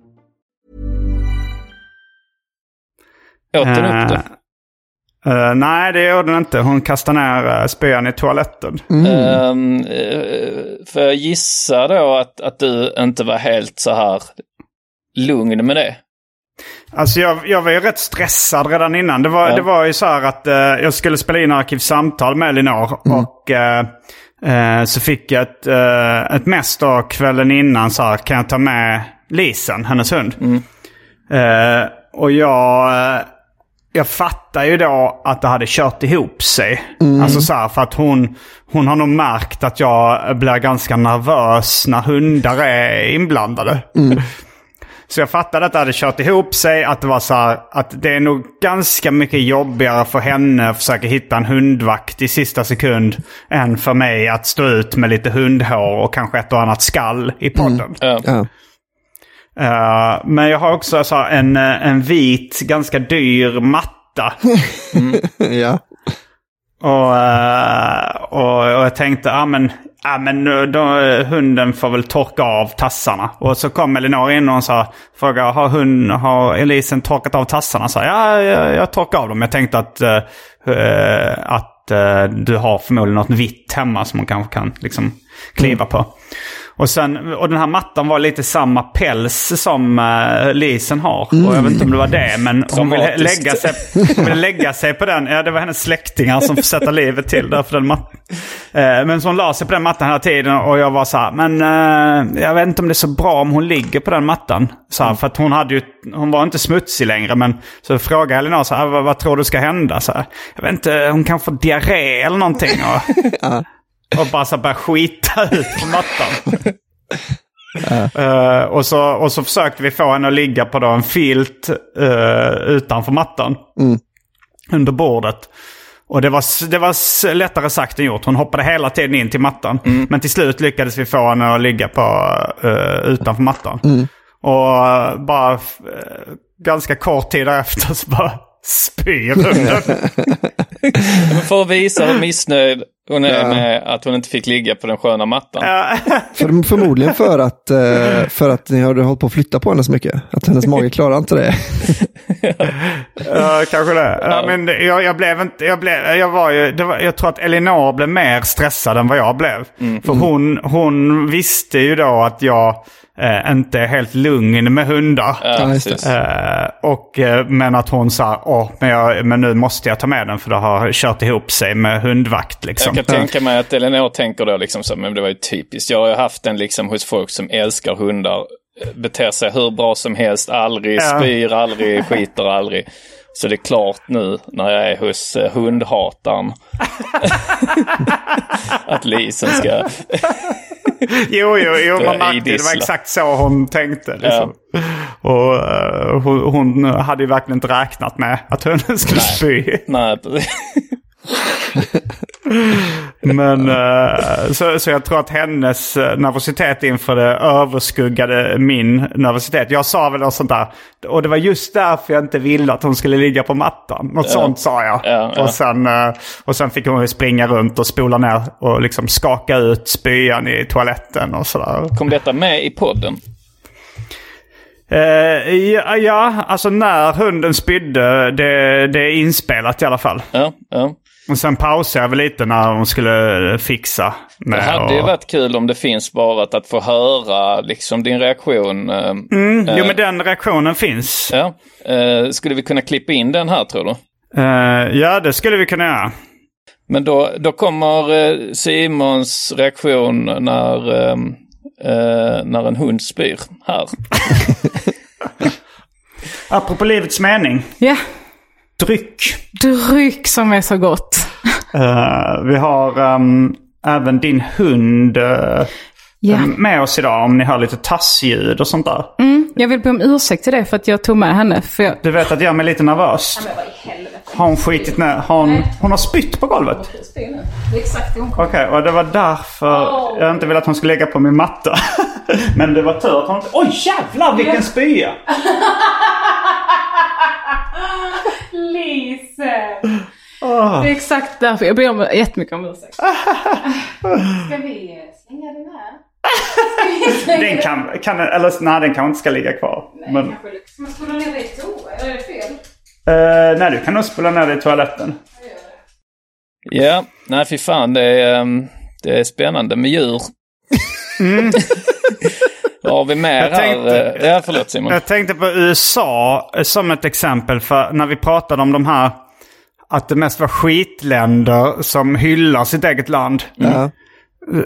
Åt den upp det. Eh, nej, det gjorde den inte. Hon kastade ner uh, spyan i toaletten. Ehm, eh, för jag gissa då att, att du inte var helt så här lugn med det. Alltså jag, jag var ju rätt stressad redan innan. Det var, Ja. det var ju så här att eh, jag skulle spela in Arkivsamtal med Elinor. Och eh, eh, så fick jag ett, uh, ett mess då kvällen innan. Så här, kan jag ta med Lisen, hennes hund? Eh, och jag, jag fattar ju då att det hade kört ihop sig. Alltså så här, för att hon, hon har nog märkt att jag blir ganska nervös när hundar är inblandade. Så jag fattade att det hade kört ihop sig. Att det var så här, att det är nog ganska mycket jobbigare för henne att försöka hitta en hundvakt i sista sekund. Än för mig att stå ut med lite hundhår och kanske ett och annat skall i podden. Ja. Ja. Eh, men jag har också så här, en, eh, en vit, ganska dyr matta. ja. Och, eh, och, och jag tänkte, ja men, ja, men då, hunden får väl torka av tassarna. Och så kom Elinor in och sa, frågade, har, hund, har Elisen torkat av tassarna? Så ja, jag, jag torkar av dem. Jag tänkte att, eh, att du har förmodligen något vitt hemma som hon kanske kan liksom, kliva på. Och, sen, och den här mattan var lite samma päls som uh, Lisen har. Och jag vet inte om det var det, men hon ville lägga sig, hon ville lägga sig på den. Ja, det var hennes släktingar som får sätta livet till där för den mattan. Eh, men så hon la sig på den mattan hela tiden och jag var så här, men eh, jag vet inte om det är så bra om hon ligger på den mattan. Så här, för att hon hade ju, hon var inte smutsig längre, men så frågade Elinor så här, vad, vad tror du ska hända? Så här, jag vet inte, hon kan få diarré eller någonting. Och, och bara så här börja skita ut på mattan. Eh, och, så, och så försökte vi få henne att ligga på då en filt eh, utanför mattan. Under bordet. Och det var, det var lättare sagt än gjort. Hon hoppade hela tiden in till mattan. Men till slut lyckades vi få henne att ligga på, eh, utanför mattan. Och eh, bara ganska kort tid därefter så bara spyr för att visa hur missnöjd hon är Ja. med att hon inte fick ligga på den sköna mattan. För, förmodligen för att, eh, för att ni har hållit på att flytta på henne så mycket. Att hennes mage klarar inte det. Ja, kanske det. Ja, men jag, jag blev inte... Jag, blev, jag, var ju, det var, jag tror att Elinor blev mer stressad än vad jag blev. För hon, hon visste ju då att jag eh, inte är helt lugn med hundar. Ja. Eh, och, eh, men att hon sa, åh, men, jag, men nu måste jag ta med den för det har kört ihop sig med hundvakt. Liksom. Jag kan tänka mig att Elinor tänker då liksom så, men det var ju typiskt. Jag har ju haft den liksom hos folk som älskar hundar. eh, Beter sig hur bra som helst, aldrig Ja. spyr, aldrig skiter, aldrig. Så det är klart nu när jag är hos eh, hundhataren att Lisen ska... Jo, jo, jo man märkte, det var exakt så hon tänkte. Liksom. Och eh, hon, hon hade ju verkligen inte räknat med att hunden skulle spy. Nej, precis. Men eh, så, så jag tror att hennes eh, nervositet inför det överskuggade min nervositet. Jag sa väl något sånt där. Och det var just därför jag inte ville att hon skulle ligga på mattan. Något sånt sa jag. Ja, ja. Och, sen, eh, och sen fick hon springa runt och spola ner och liksom skaka ut spyan i toaletten och sådär. Kom detta med i podden? Eh, ja, ja, alltså när hunden spydde, det, det är inspelat i alla fall. Ja, ja. Och sen pausade jag väl lite när hon skulle fixa. Med Det hade ju och- varit kul om det finns sparat att få höra liksom din reaktion. eh, Mm, eh, jo, men den reaktionen finns. Ja. Eh, skulle vi kunna klippa in den här tror du? Eh, ja, det skulle vi kunna göra. Men då, då kommer eh, Simons reaktion när, eh, eh, när en hund spyr här. Apropå livets mening. Ja, Dryck. dryck som är så gott. Eh, vi har ehm, även din hund eh, Ja. med oss idag om ni hör lite tassljud och sånt där. Mm, jag vill be om ursäkt till det för att jag tog med henne. För jag... Du vet att det gör mig lite nervös. Har hon skitit ner? Har hon, hon har spytt på golvet? Det är exakt det hon Okej, och det var därför jag inte ville att hon skulle lägga på min matta. Men det var tur att hon inte... Oj jävlar vilken spya! Lise! Det är exakt därför. Jag ber om jättemycket om ursäkt. Ska vi slänga den här? Den kan, kan eller nej den kanske inte ska ligga kvar. Men, Ska man spola ner det i toa? Eller är det fel? eh, nej, du kan nog spola ner det i toaletten. Ja, nej fy fan det är, ehm, det är spännande med djur. Vad har vi mer Jag tänkte- här? Ja, förlåt Simon. Jag tänkte på USA som ett exempel för när vi pratade om de här att det mest var skitländer som hyllar sitt eget land. Ja.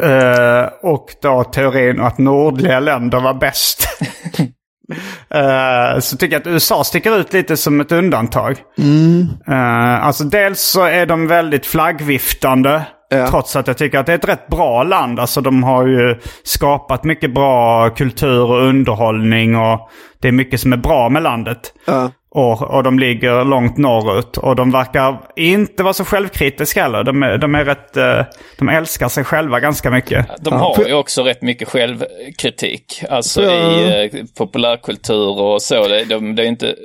Eh, och då teorin att nordliga länder var bäst. Eh, så tycker jag att USA sticker ut lite som ett undantag. Eh, alltså dels så är de väldigt flaggviftande. Ja. Trots att jag tycker att det är ett rätt bra land. Alltså de har ju skapat mycket bra kultur och underhållning. Och det är mycket som är bra med landet. Ja. Och, och de ligger långt norrut. Och de verkar inte vara så självkritiska heller. De är, de är rätt... eh, De älskar sig själva ganska mycket. De har ju också rätt mycket självkritik. Alltså Ja. i eh, populärkultur och så. Det, de, det är inte...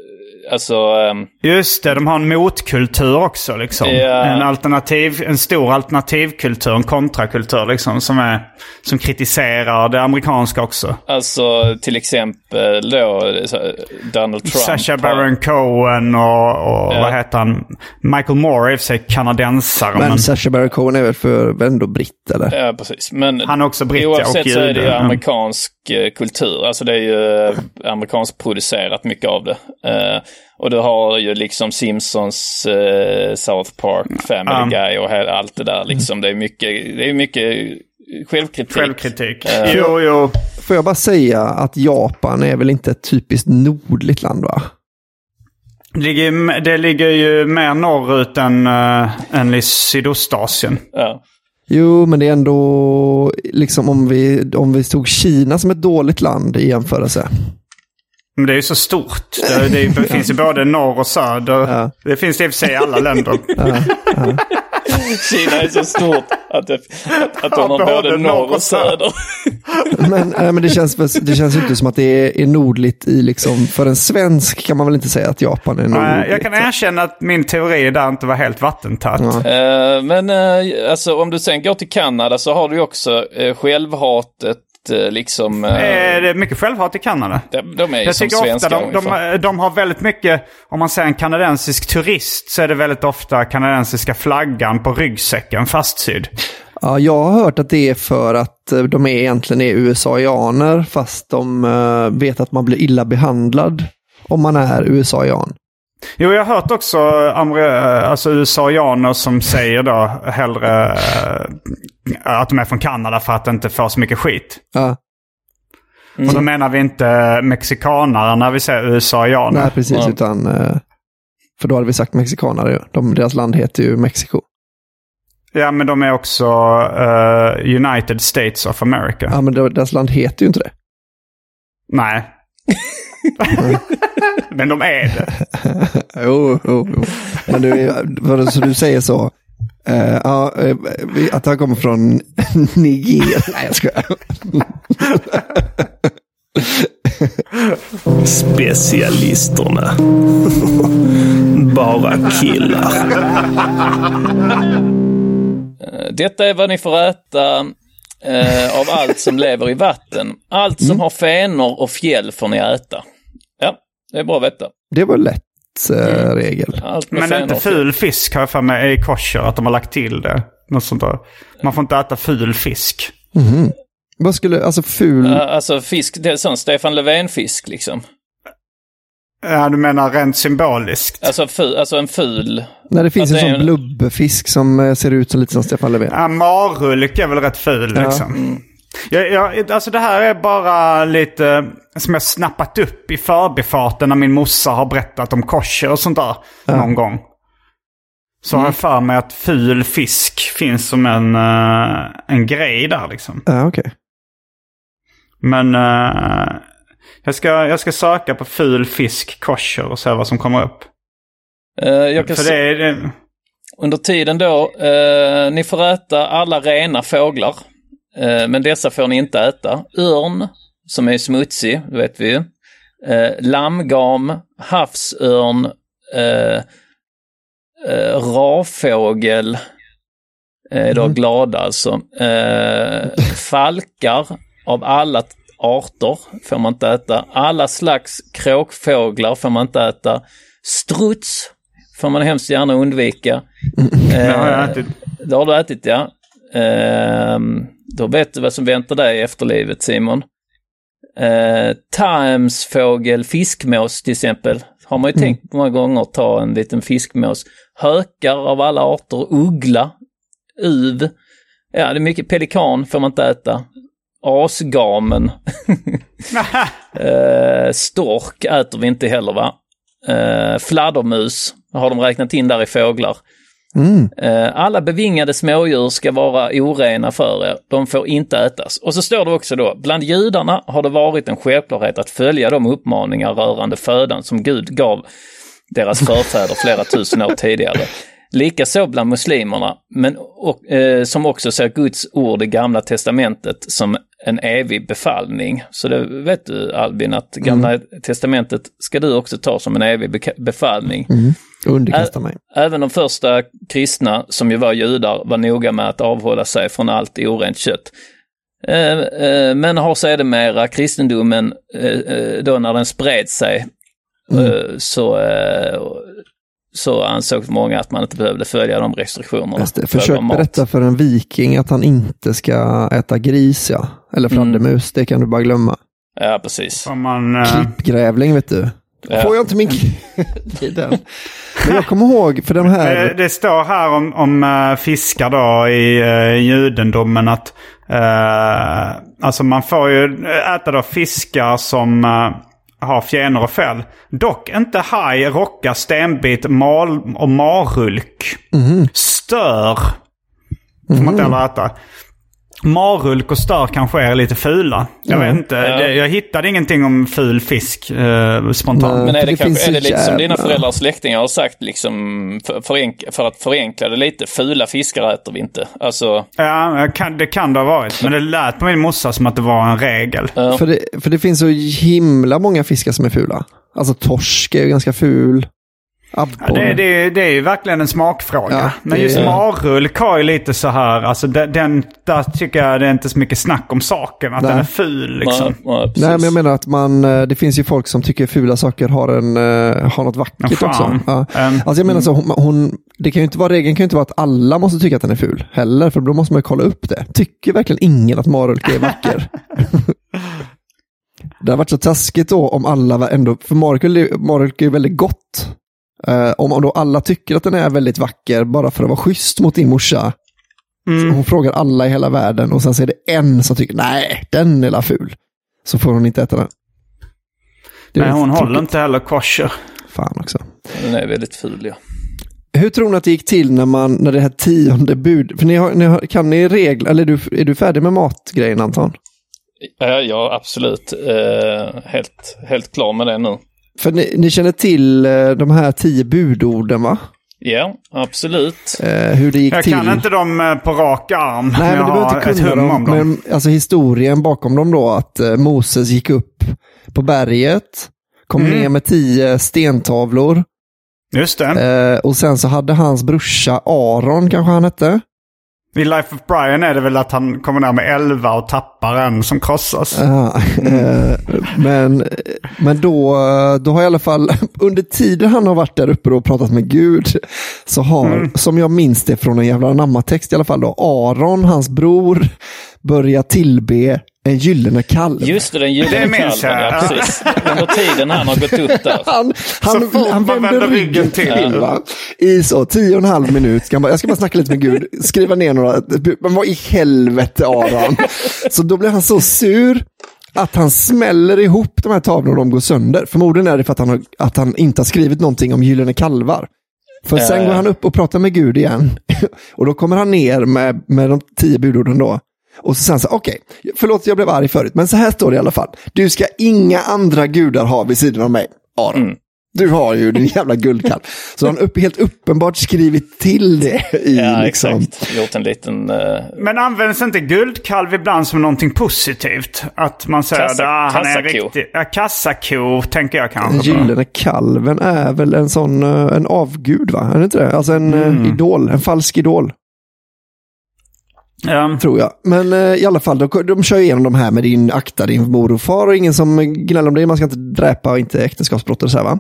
Alltså... ehm, Just det, de har en motkultur också liksom. Ja. En, alternativ, en stor alternativkultur, en kontrakultur liksom. Som, är, som kritiserar det amerikanska också. Alltså till exempel då så, Donald Trump. Sacha Baron Cohen och, och Ja. vad heter han? Michael Moore är i och för sig kanadensare. Men Men, Sacha Baron Cohen är väl för ändå britt eller? Ja, precis. Men Han är också britt, oavsett och så är det ju. Mm. amerikansk eh, kultur. Alltså det är ju eh, amerikanskt producerat mycket av det. Eh, och du har ju liksom Simpsons, eh, South Park, Family Mm. Guy och allt det där liksom. Det är mycket, det är mycket självkritik. självkritik. Eh, Jo, jo. Får jag bara säga att Japan är väl inte ett typiskt nordligt land va? Det ligger, ju- det ligger ju mer norrut än, uh, än i Sydostasien. Ja. Jo, men det är ändå liksom om vi, om vi tog Kina som ett dåligt land i jämförelse. Men det är ju så stort. Det, det, finns ju både norr och söder. Ja. Det finns det i och för sig i alla länder. Kina är så stort att, det, att, att de har Ja, både norr och söder. Men, äh, men det, känns, det känns ju inte som att det är, är nordligt i liksom, för en svensk kan man väl inte säga att Japan är nordligt. Nej, Jag kan erkänna att min teori där inte var helt vattentät. Eh, men eh, alltså om du sen går till Kanada så har du också uh, självhatet liksom. eh, Eh, Det är mycket självhat i Kanada. de, de är ju Jag som tycker ofta svenskar de, de, de har väldigt mycket, om man säger en kanadensisk turist så är det väldigt ofta kanadensiska flaggan på ryggsäcken fastsydd. Ja, jag har hört att det är för att eh, de är egentligen är USA-ianer fast de eh, vet att man blir illa behandlad om man är USA-ian. Jo, jag har hört också amer- alltså USA-ianer som säger då hellre eh, att de är från Kanada för att inte få så mycket skit. Ja, Och då menar vi inte mexikanare när vi säger USA-ianer. nej precis, Ja. utan eh, för då hade vi sagt mexikanare. De, deras land heter ju Mexiko. Ja, men de är också eh, United States of America. Ja, men deras land heter ju inte det. Nej. men de är det. jo, jo, jo. Men du, så du säger så. Eh, ja, eh, vi- att han kommer från Niger. Nej, jag skojar. Specialisterna. Bara killar. Eh, Detta är vad ni får äta eh, av allt som lever i vatten. Allt Mm. som har fenor och fjäll får ni äta. Ja, det är bra att veta. Det var lätt eh, regel. Allt med Men fenor inte ful fisk har jag för mig i kosher, att de har lagt till det. Något sånt där. Man får inte äta ful fisk. Vad skulle, alltså ful, Alltså fisk, det är sån Stefan Löfven-fisk liksom. Ja, du menar rent symboliskt? Alltså, ful, alltså en ful. när det finns alltså, en sån blubbfisk som eh, ser ut som lite som Stefan Löfven. Ja, marulk är väl rätt ful Ja. liksom. Jag, jag, alltså det här är bara lite som jag snappat upp i förbifarten när min morsa har berättat om kosher och sånt där någon gång. Så har jag för mig att ful fisk finns som en, eh, en grej där liksom. Ja, okej. Men eh, jag, ska, jag ska söka på ful fisk kosher och se vad som kommer upp. Jag kan För det är... Det, Under tiden då, eh, ni får äta alla rena fåglar. Eh, men dessa får ni inte äta. Örn, som är smutsig, det vet vi ju. Lammgam, havsörn, ravfågel, är då glada alltså. Falkar av alla arter får man inte äta. Alla slags kråkfåglar får man inte äta. Struts får man hemskt gärna undvika. det har jag ätit. Det har du ätit ja. Ehm, då vet du vad som väntar dig i efterlivet Simon. Eh, Tarmsfågel, fiskmås till exempel. Har man ju Mm. tänkt många gånger ta en liten fiskmås. Hökar av alla arter, uggla, uv. Ja, det är mycket pelikan får man inte äta. Asgamen. eh, stork äter vi inte heller va? Eh, fladdermus har de räknat in där i fåglar. Mm. Eh, Alla bevingade smådjur ska vara orena för er. De får inte ätas. Och så står det också då, bland judarna har det varit en självklarhet att följa de uppmaningar rörande födan som Gud gav deras förfäder flera tusen år tidigare. Likaså bland muslimerna, men och, eh, som också ser Guds ord i Gamla Testamentet som en evig befallning. Så det vet du Albin, att Gamla Testamentet ska du också ta som en evig befallning. Mm. Underkasta mig. Även de första kristna, som ju var judar, var noga med att avhålla sig från allt orent kött. Eh, eh, Men har sedermera kristendomen, eh, då när den spred sig, eh, så, så ansåg många att man inte behövde följa de restriktionerna. Just det. Försök berätta för en viking att han inte ska äta gris, ja. Eller fladdermus, det kan du bara glömma. Ja, precis. Man, eh, Klippgrävling, vet du. Ja. Får jag inte min... Det är den. Men jag kommer ihåg, för den Det, här... det står här om, om eh, fiskar då i uh, judendomen att eh, alltså man får ju äta då fiskar som eh, har fjänor och fäll. Dock inte haj, rocka, stenbit, mal och marulk. Stör får man inte heller äta. Marulk och stör kanske är lite fula. Jag vet inte. Ja. Jag hittade ingenting om ful fisk eh, spontant. Nej. Men är För det, det kanske, är det lite som dina föräldrars släktingar har sagt, liksom, för, förenk, för att förenkla det lite, fula fiskar äter vi inte. Alltså, Ja, kan, det kan det ha varit. Men det lät på min morsa som att det var en regel. ja. För det, för det finns så himla många fiskar som är fula. Alltså torsk är ju ganska ful. Ja, det, det, det är ju verkligen en smakfråga. Ja, Men just Ja. marulk har ju lite så här, alltså den, den, där tycker jag det är inte så mycket snack om saken. Att Nej. den är ful liksom. ja, ja, precis. Nej, men jag menar att man, eh, det finns ju folk som tycker fula saker har, en, eh, har något vackert också. Ja. Um, Alltså jag menar så, hon, hon, det kan ju inte vara, regeln kan ju inte vara att alla måste tycka att den är ful heller, för då måste man ju kolla upp det. Tycker verkligen ingen att marulk är vacker? det har varit så taskigt då om alla var ändå, för är- marulk är ju väldigt gott. Eh, om, om då alla tycker att den är väldigt vacker bara för att vara schysst mot din morsa. Mm. Så hon frågar alla i hela världen och sen så är det en som tycker nej, den är la ful. Så får hon inte äta den. Nej, hon tråkigt. håller inte heller kosher. Fan också. Den är väldigt ful, ja. Hur tror ni att det gick till när, man, när det här tionde bud... För ni har, ni har, kan ni regler, eller är du, är du färdig med matgrejen Anton? Ja, ja absolut. Eh, helt, helt klar med det nu. För ni, ni känner till eh, de här tio budorden va? Ja, absolut. Eh, hur det gick Jag till. kan inte dem eh, på rak arm. Nej, men men jag du behöver har inte kunna dem. dem. Men alltså historien bakom dem då, att eh, Moses gick upp på berget, kom Mm. ner med tio stentavlor Just det. eh, och sen så hade hans brorsa Aron, kanske han hette, I Life of Brian är det väl att han kommer ner med elva och tappar en som krossas. Ja, eh, men, men då, då har i alla fall, under tiden han har varit där uppe och pratat med Gud, så har, som jag minns det från en jävla nammatext i alla fall, då, Aron, hans bror, börjat tillbe en gyllene kalv. Just det, den Det gyllene minns kalven, jag. ja precis. Under tiden han har gått upp där. Han, han, han vänder ryggen till. till. Va? I så tio och en halv minut. Ska han bara, jag ska bara snacka lite med Gud, skriva ner några, men vad i helvete Aron. Så då blir han så sur att han smäller ihop de här tavlorna och de går sönder. Förmodligen är det för att han, har, att han inte har skrivit någonting om gyllene kalvar. För sen Eh. går han upp och pratar med Gud igen. Och då kommer han ner med, med de tio budorden då. Och så sen så, okej, förlåt jag blev arg förut, men så här står det i alla fall. Du ska inga andra gudar ha vid sidan av mig, Aron. Mm. Du har ju din jävla guldkalv. Så han upp, helt uppenbart skrivit till det i Ja, liksom. exakt. Gjort en liten... eh, Men används inte guldkalv ibland som någonting positivt? Att man säger att Kassa- ah, han är kassako. riktig... Ja, kassako tänker jag Den kanske på. gyllene kalven är väl en sån, eh, en avgud va? Är det inte det? Alltså en Mm. eh, idol, en falsk idol. Ja. Tror jag. Men eh, i alla fall, de, de kör igenom de här med din akta din mor och far och ingen som gnäller om det. Man ska inte dräpa och inte äktenskapsbrott och så här va.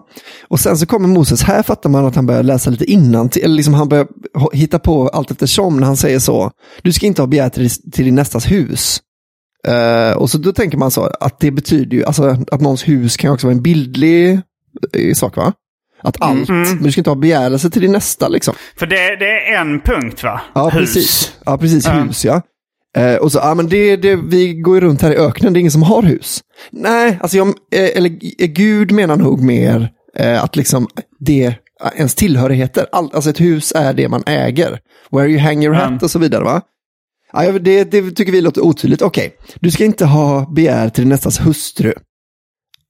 Och sen så kommer Moses, här fattar man att han börjar läsa lite innan eller liksom han börjar hitta på allt eftersom när han säger så. Du ska inte ha begär till, till din nästas hus. Eh, och så då tänker man så att det betyder ju, alltså att någons hus kan också vara en bildlig eh, sak va? Att allt, men du ska inte ha begärelse till din nästa liksom. För det, det är en punkt va? Ja, Hus. precis. Ja, precis. Ja. Hus, ja. Eh, och så, ja men det, det, vi går ju runt här i öknen, det är ingen som har hus. Nej, alltså jag, eh, eller eh, Gud menar nog mer eh, att liksom det, eh, ens tillhörigheter, all, alltså ett hus är det man äger. Where you hang your hat Mm. och så vidare va? Ja, det, det tycker vi låter otydligt. Okej, du ska inte ha begär till din nästas hustru.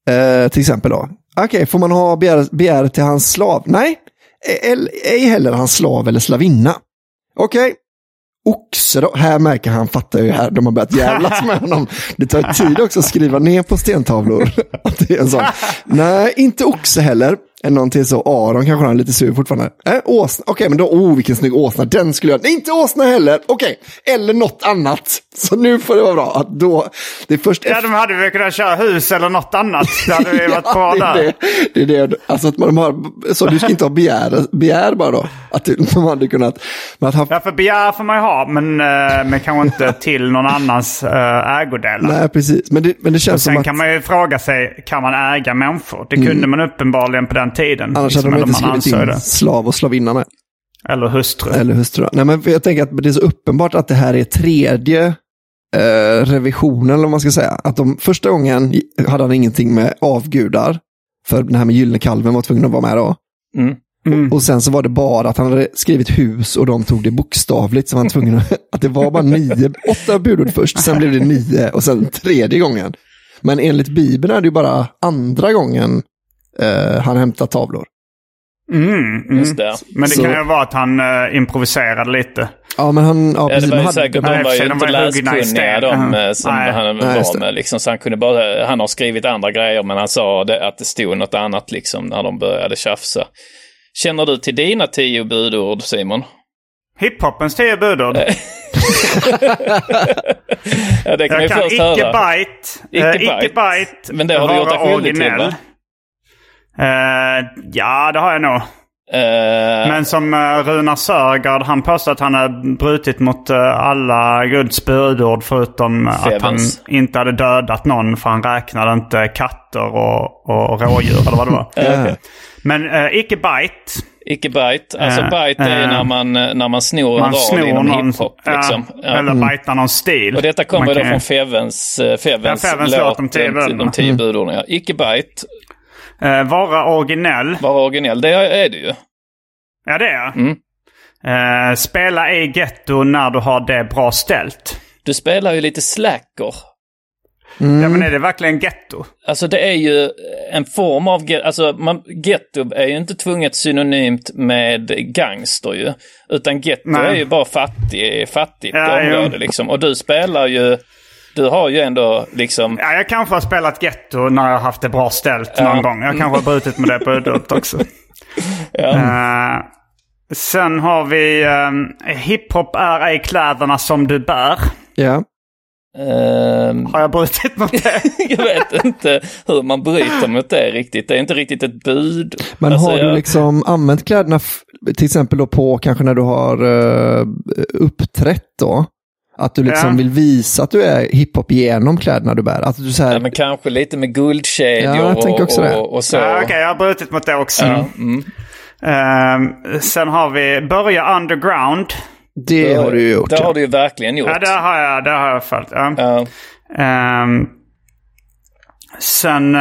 Eh, till exempel då. Okej, får man ha begär, begär till hans slav? Nej, el- ej heller hans slav eller slavinna. Okej, oxe då. Här märker han, fattar ju här, de har börjat jävlas med honom. Det tar tid också att skriva ner på stentavlor. Att det är en sån. Nej, inte oxe heller. Än någonting så, Aron kanske han är lite sur fortfarande. Äh, åsna, okej men då, oh vilken snygg åsna, den skulle jag, nej inte åsna heller, okej, eller något annat. Så nu får det vara bra, att då, det är först Ja, de hade väl kunnat köra hus eller något annat. Det hade vi varit bra är där. det, det är det. Alltså att man har, så du ska inte ha begär, begär bara då. Att man hade kunnat, men att ha, Ja, för begär får man ju ha, men, eh, men kanske inte till någon annans äh, ägodelar. nej precis. Men det, men det Och känns som sen att, kan man ju fråga sig, kan man äga människor? Det kunde man uppenbarligen på den tiden. annars liksom, hade de inte skrivit in det. slav och slavinna med. Eller hustru. Eller hustru. Nej men jag tänker att det är så uppenbart att det här är tredje eh, revisionen, eller vad man ska säga. Att de första gången hade han ingenting med avgudar. För den här med gyllene kalven var tvungen att vara med då. Mm. Mm. Och sen så var det bara att han hade skrivit hus och de tog det bokstavligt. Så var han tvungen att, att det var bara nio, åtta budord först, sen blev det nio och sen tredje gången. Men enligt Bibeln är det ju bara andra gången eh, han hämtar tavlor. Mm, mm. Just det. Men det Så- kan ju vara att han eh, improviserade lite. Ja, men han, ja, Ja, det var ju hade- säkert, Nej, de var ju inte läskunniga de eh, som Nej. han Nej, var med. Liksom, så han kunde bara, han har skrivit andra grejer men han sa det, att det stod något annat liksom när de började tjafsa. Känner du till dina tio budord Simon? Hiphopens tio budord. Ja, det kan Jag kan först icke höra. bite. Icke eh, bite. icke bite. Men det har du gjort dig skyldig till, va? Eh, ja, det har jag nog. Eh, Men som uh, Runar Sörgard, han påstår att han har brutit mot eh, alla Guds budord förutom att han Fevens. inte hade dödat någon för han räknade inte katter och, och rådjur eller vad det var. Okej. Men uh, icke bite. Icke bite. Alltså bite är när man, när man snor en Man rad snor inom någon, hiphop. Liksom. ja, eller bitar någon stil. Och detta kommer då från Fevens, Fevens, Ja, Fevens låt, låt, De tio de, tio budorden. Ja. Icke bite, Eh, vara originell. vara originell. Det är det ju. Ja, det är. Mm. Eh, spela i getto när du har det bra ställt. Du spelar ju lite slacker. Ja, men är det verkligen getto? Alltså det är ju en form av, get- alltså man, getto är ju inte tvunget synonymt med gangster ju. Utan getto Nej. är ju bara fattig, fattigt Ja, jo. område liksom. Och du spelar ju, du har ju ändå liksom, Ja, jag kanske har spelat getto när jag har haft det bra ställt Ja. någon gång. Jag kanske har brutit med det på budet också. ja. Eh, sen har vi eh, hiphop är ej kläderna som du bär. Ja. ehm, Har jag brutit mot det? jag vet inte hur man bryter mot det riktigt. Det är inte riktigt ett bud. Men Alltså, har du jag- liksom använt kläderna, till exempel då på kanske när du har uh, uppträtt då? Att du liksom Ja. vill visa att du är hiphop genom kläderna du bär. Att du så här, Ja, men kanske lite med guldkedjor Ja, jag tänker också och, det. och, och så. Ja, Okej, jag har brutit mot det också. Ja, mm. Eh, sen har vi börja underground. det har du ju gjort. Det ja. har du ju verkligen gjort. Ja, det har jag, det har jag följt. Ja. Ja. Ehm, sen...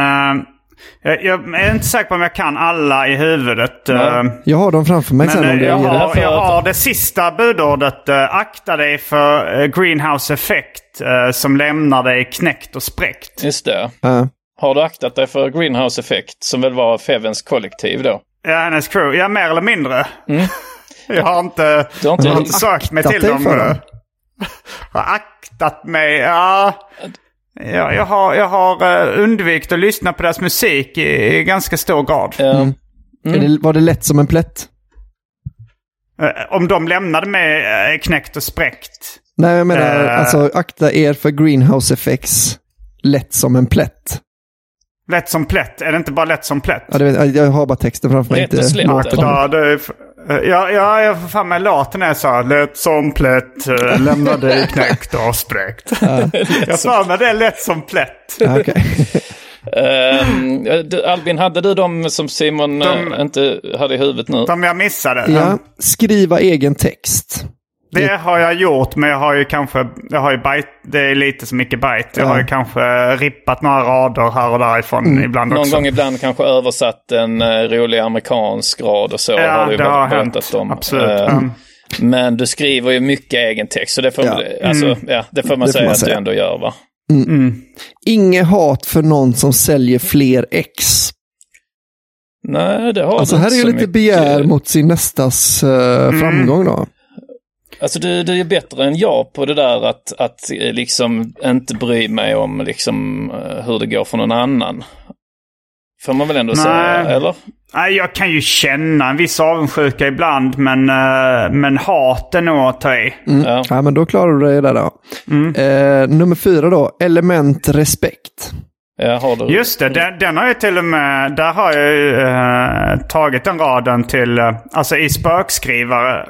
jag, jag är inte säker på om jag kan alla i huvudet. eh, Jag har dem framför mig sen Men om eh, det jag, ger har, jag har det sista budordet. eh, akta dig för greenhouse effect eh, som lämnar dig knäckt och spräckt. Just det. Ja. Har du aktat dig för Greenhouse Effect som väl var Fevens kollektiv då? Ja, hennes crew. Ja, mer eller mindre. jag har inte, Mm. Du har inte- jag har inte sökt mig till dig dem. för dem? Jag har aktat mig. Ja, ja, jag har, jag har eh, undvikit att lyssna på deras musik i, i ganska stor grad. Ja. Är det, var det lätt som en plätt? Eh, Om de lämnade mig eh, knäckt och spräckt. Nej, jag menar, Eh. alltså akta er för greenhouse effects. Lätt som en plätt. Lätt som plätt. Är det inte bara lätt som plätt? Ja, det vet, jag har bara texten framför mig. Rätt inte och slätt. Ja, f- Ja, ja, jag får fan med låten är så här. Lätt som plätt, eh, lämna dig knäckt och spräckt. jag får med det är lätt som plätt. Ja, okej. Ehm, du, Albin, hade du dem som Simon De- eh, inte hade i huvudet nu? Som jag missade. Ja, skriva egen text. Det har jag gjort, men jag har ju kanske... Jag har ju byte, det är lite så mycket byte. Jag Ja. har ju kanske rippat några rader här och därifrån Mm. ibland Någon också. gång ibland kanske översatt en uh, rolig amerikansk rad och så Ja, har du ju det har hänt. om. Absolut. Eh, Mm. Men du skriver ju mycket egen text, så det får, Ja. alltså, Mm. ja, det får man Det får säga man att säga. du ändå gör va? Inget hat för någon som säljer fler ex. Nej, det har Alltså här är lite mycket. begär mot sin nästas eh, framgång då. Alltså du, du är bättre än jag på det där att, att eh, liksom inte bry mig om liksom eh, hur det går för någon annan. Får man väl ändå Nej. säga, eller? Nej, jag kan ju känna en viss avundsjuka ibland, men, eh, men hat är nog att ta i. Mm. Ja. Ja. men då klarar du dig där då. Eh, nummer fyra då, element respekt. Du... Just det, den, den har jag till och med... Där har jag ju eh, tagit den raden till... eh, alltså i spökskrivare,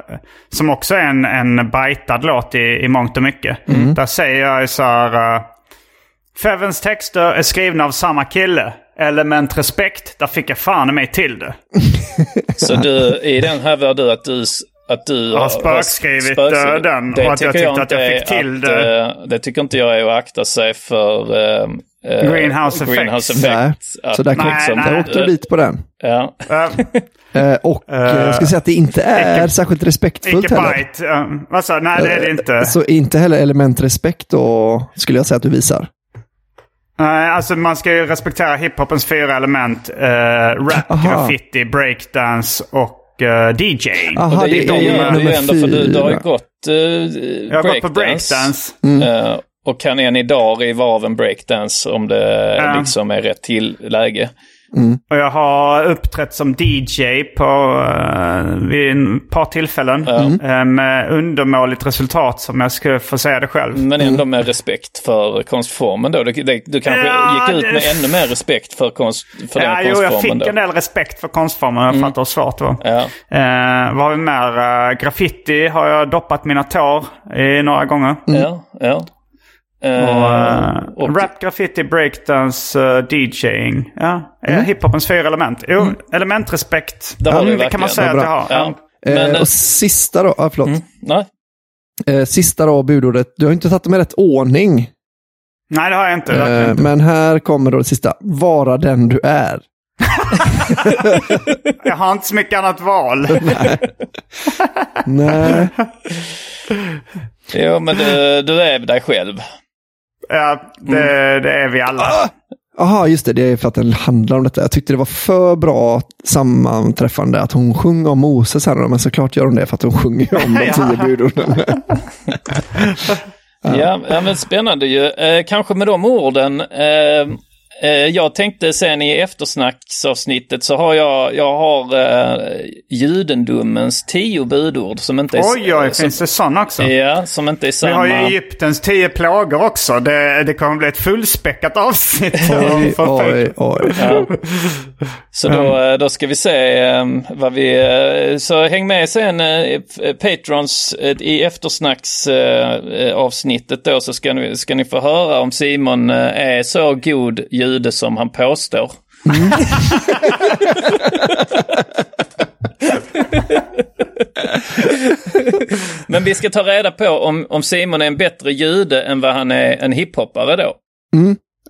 som också är en, en bajtad låt i, i mångt och mycket. Där säger jag så här... Uh, Fevens texter är skrivna av samma kille. Element respekt, där fick jag fan i mig till det. Så du, i den hävdar du att du, att du har spökskrivit, spökskrivit. eh, den Det och att jag tyckte att jag fick till att, det. eh, Det tycker inte jag är att akta sig för Greenhouse effect. Greenhouse Nej, effect. Att så där, kom, Nej, nej. där åkte jag dit på den. Ja. Uh, och eh, jag ska säga att det inte är särskilt respektfullt icke heller. bite. Uh, vad sa Nej, det är det inte. Så inte heller element respekt då skulle jag säga att du visar. Nej, alltså man ska ju respektera hiphopens fyra element. Uh, rap, Aha. graffiti, breakdance och uh, DJing. Aha, och det, det det är gör du ju nummer ändå för du, du har ju gått uh, Jag har gått på breakdance. Eh, och kan än idag riva av en breakdance om det Ja. liksom är rätt till läge. Och jag har uppträtt som DJ på, uh, vid ett par tillfällen. Eh, med undermåligt resultat som jag skulle få säga det själv. Men ändå med respekt för konstformen då. Du, det, du kanske Ja, gick ut det- med ännu mer respekt för, konst, för Ja, den jo, jag konstformen fick en då. del respekt för konstformen. Jag fattar hur svårt det var. Ja. Eh, vad har vi mer? Graffiti har jag doppat mina tår i några gånger. Ja, ja. Eh, Och, eh, och- rap, graffiti, breakdance, uh, DJing. Ja, mm. hiphopens fyra element. Jo, elementrespekt. Det har Mm, det kan man säga att jag har. Ja. Ja. Men, och sista då, ah, förlåt. nej. Eh, sista då, budordet. Du har inte tagit dem i rätt ordning. Nej, det har jag inte. inte. men här kommer då det sista. Vara den du är. Jag har inte så mycket annat val. Nej. Jo, men du, du är dig själv. Ja, det, det är vi alla. Jaha, just det. Det är för att den handlar om detta. Jag tyckte det var för bra sammanträffande att hon sjunger om Moses här. Men såklart gör hon det för att hon sjunger om de tio budorden. Ja, ja men spännande ju. Eh, kanske med de orden. Eh, jag tänkte sen i eftersnacksavsnittet så har jag, jag har eh, judendomens tio budord som inte är... Oj, oj, som, finns det sådana också? Ja, som inte är Vi samma... har ju Egyptens tio plågor också. Det, det kommer bli ett fullspäckat avsnitt. Oj, oj, oj. Ja. Så då, eh, då ska vi se eh, vad vi... eh, Så häng med sen eh, Patrons eh, i eftersnacksavsnittet då så ska ni, ska ni få höra om Simon eh, är så god jude som han påstår. Men vi ska ta reda på om, om Simon är en bättre jude än vad han är en hiphoppare då.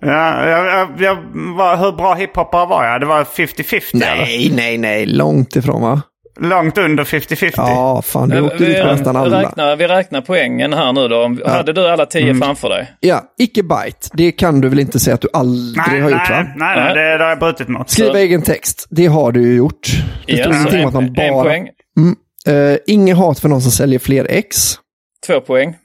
Ja, jag, jag, jag, var, hur bra hiphoppare var jag? Det var 50-50 eller? Nej, nej, nej. Långt ifrån va? Långt under 50-50. Ja, fan. Du åkte dit på nästan alla. Räknar, vi räknar poängen här nu då. Om- Hade du alla tio Mm. framför dig? Ja, icke-bite. Det kan du väl inte säga att du aldrig Nej, har nej, gjort va? nej, nej, Nej. det, det har jag brutit mot. Skriva egen text. Det har du ju gjort. Det Ja, står så ingenting om att en, man en bara... poäng, Uh, ingen hat för någon som säljer fler ex. två poäng,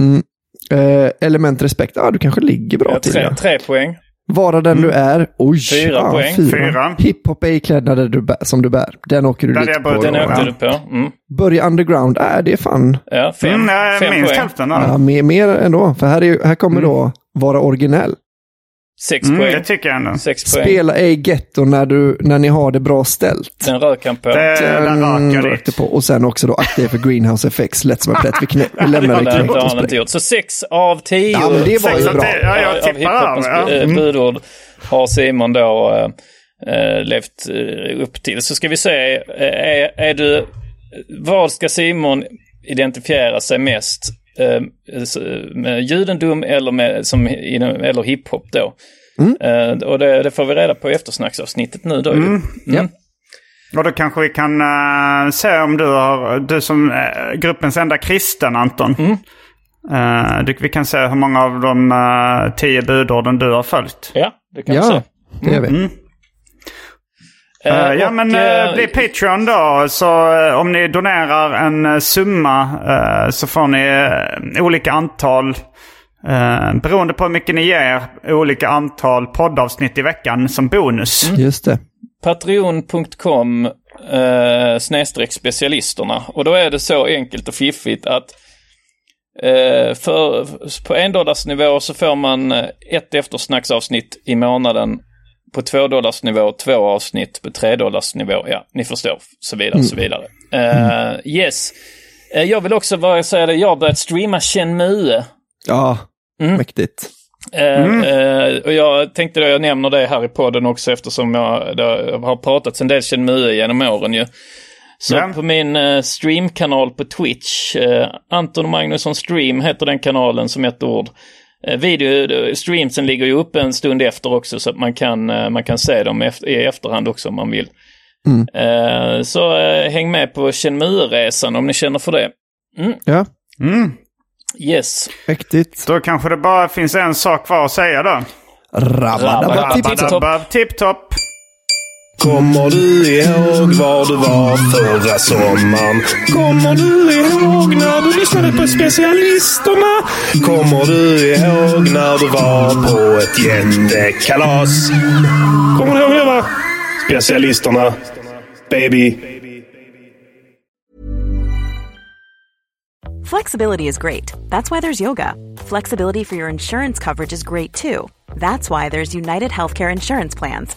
Mm. Eh, element respekt. Ja, du kanske ligger bra ja, till. tre, Ja. tre poäng. Vara den du är. Oj, Fyra ja, poäng. Fyra. Hiphop är iklädnader du bär, som du bär. Den åker du Den dit på. Den åkte du på. Mm. Börja underground. Äh, det är fan Ja, fem, Mm, ja, fem minst poäng. hälften. ja, mer, mer ändå. För här, är, här kommer då vara originell. Sex Mm, poäng. det tycker jag ändå. Sex poäng. Spela ej getto när, du, när ni har det bra ställt. Den rök han på. Det, den Den rökte på. Och sen också då akta er för greenhouse effects. Lätt som en plätt. Vi, knä, vi lämnar det knäckt och han inte spray. gjort. Så sex av tio Ja, men det var Sex ju av bra. tio. Ja, jag av tippar hiphopens över. Ja. eh, Mm. budord har Simon då eh, levt eh, upp till. Så ska vi se, eh, är, är du, vad ska Simon identifiera sig mest? Eh, med judendom eller, med, som, eller hiphop då? Mm. Eh, och det, det får vi reda på i eftersnacksavsnittet nu då. ju. Mm. Ja. Och då kanske vi kan eh, se om du har, du som uh, gruppens enda kristen Anton. Mm. Eh, du, vi kan se hur många av de uh, tio budorden du har följt. Ja, det kan vi se. Ja, det gör vi. Mm. Eh, ja och, men uh, bli Patreon då. Så eh, om ni donerar en summa så får ni olika antal. Uh, beroende på hur mycket ni ger, olika antal poddavsnitt i veckan som bonus. Just det. Patreon.com snedstreck specialisterna. Och då är det så enkelt och fiffigt att för, på en dollarsnivå så får man ett eftersnacksavsnitt i månaden. På två dollarsnivå två avsnitt. På tre dollarsnivå, ja ni förstår, så vidare, så vidare. Eh, Yes. Eh, jag vill också bara säga det, jag har börjat streama Shenmue. Ja, Mm. mäktigt. Eh, eh, och jag tänkte då jag nämner det här i podden också eftersom jag, det har pratats en del Shenmue genom åren ju. Så Ja. på min streamkanal på Twitch, Anton Magnusson Stream heter den kanalen som ett ord. Eh, video, streamsen ligger ju uppe en stund efter också så att man kan, eh, man kan se dem i efterhand också om man vill. Eh, så eh, häng med på Shenmue-resan om ni känner för det. Ja, Mm. Yes. mäktigt. Då kanske det bara finns en sak kvar att säga då. Rabba-. Tipp-topp. Rabba- Tipp-topp. Kommer du ihåg var du var förra sommaren? Kommer du ihåg när du lyssnade på specialisterna? Kommer du ihåg när du var på ett jättekalas? Kommer du ihåg det va? Specialisterna. Baby. Flexibility is great. That's why there's yoga. Flexibility for your insurance coverage is great too. That's why there's United Healthcare Insurance Plans.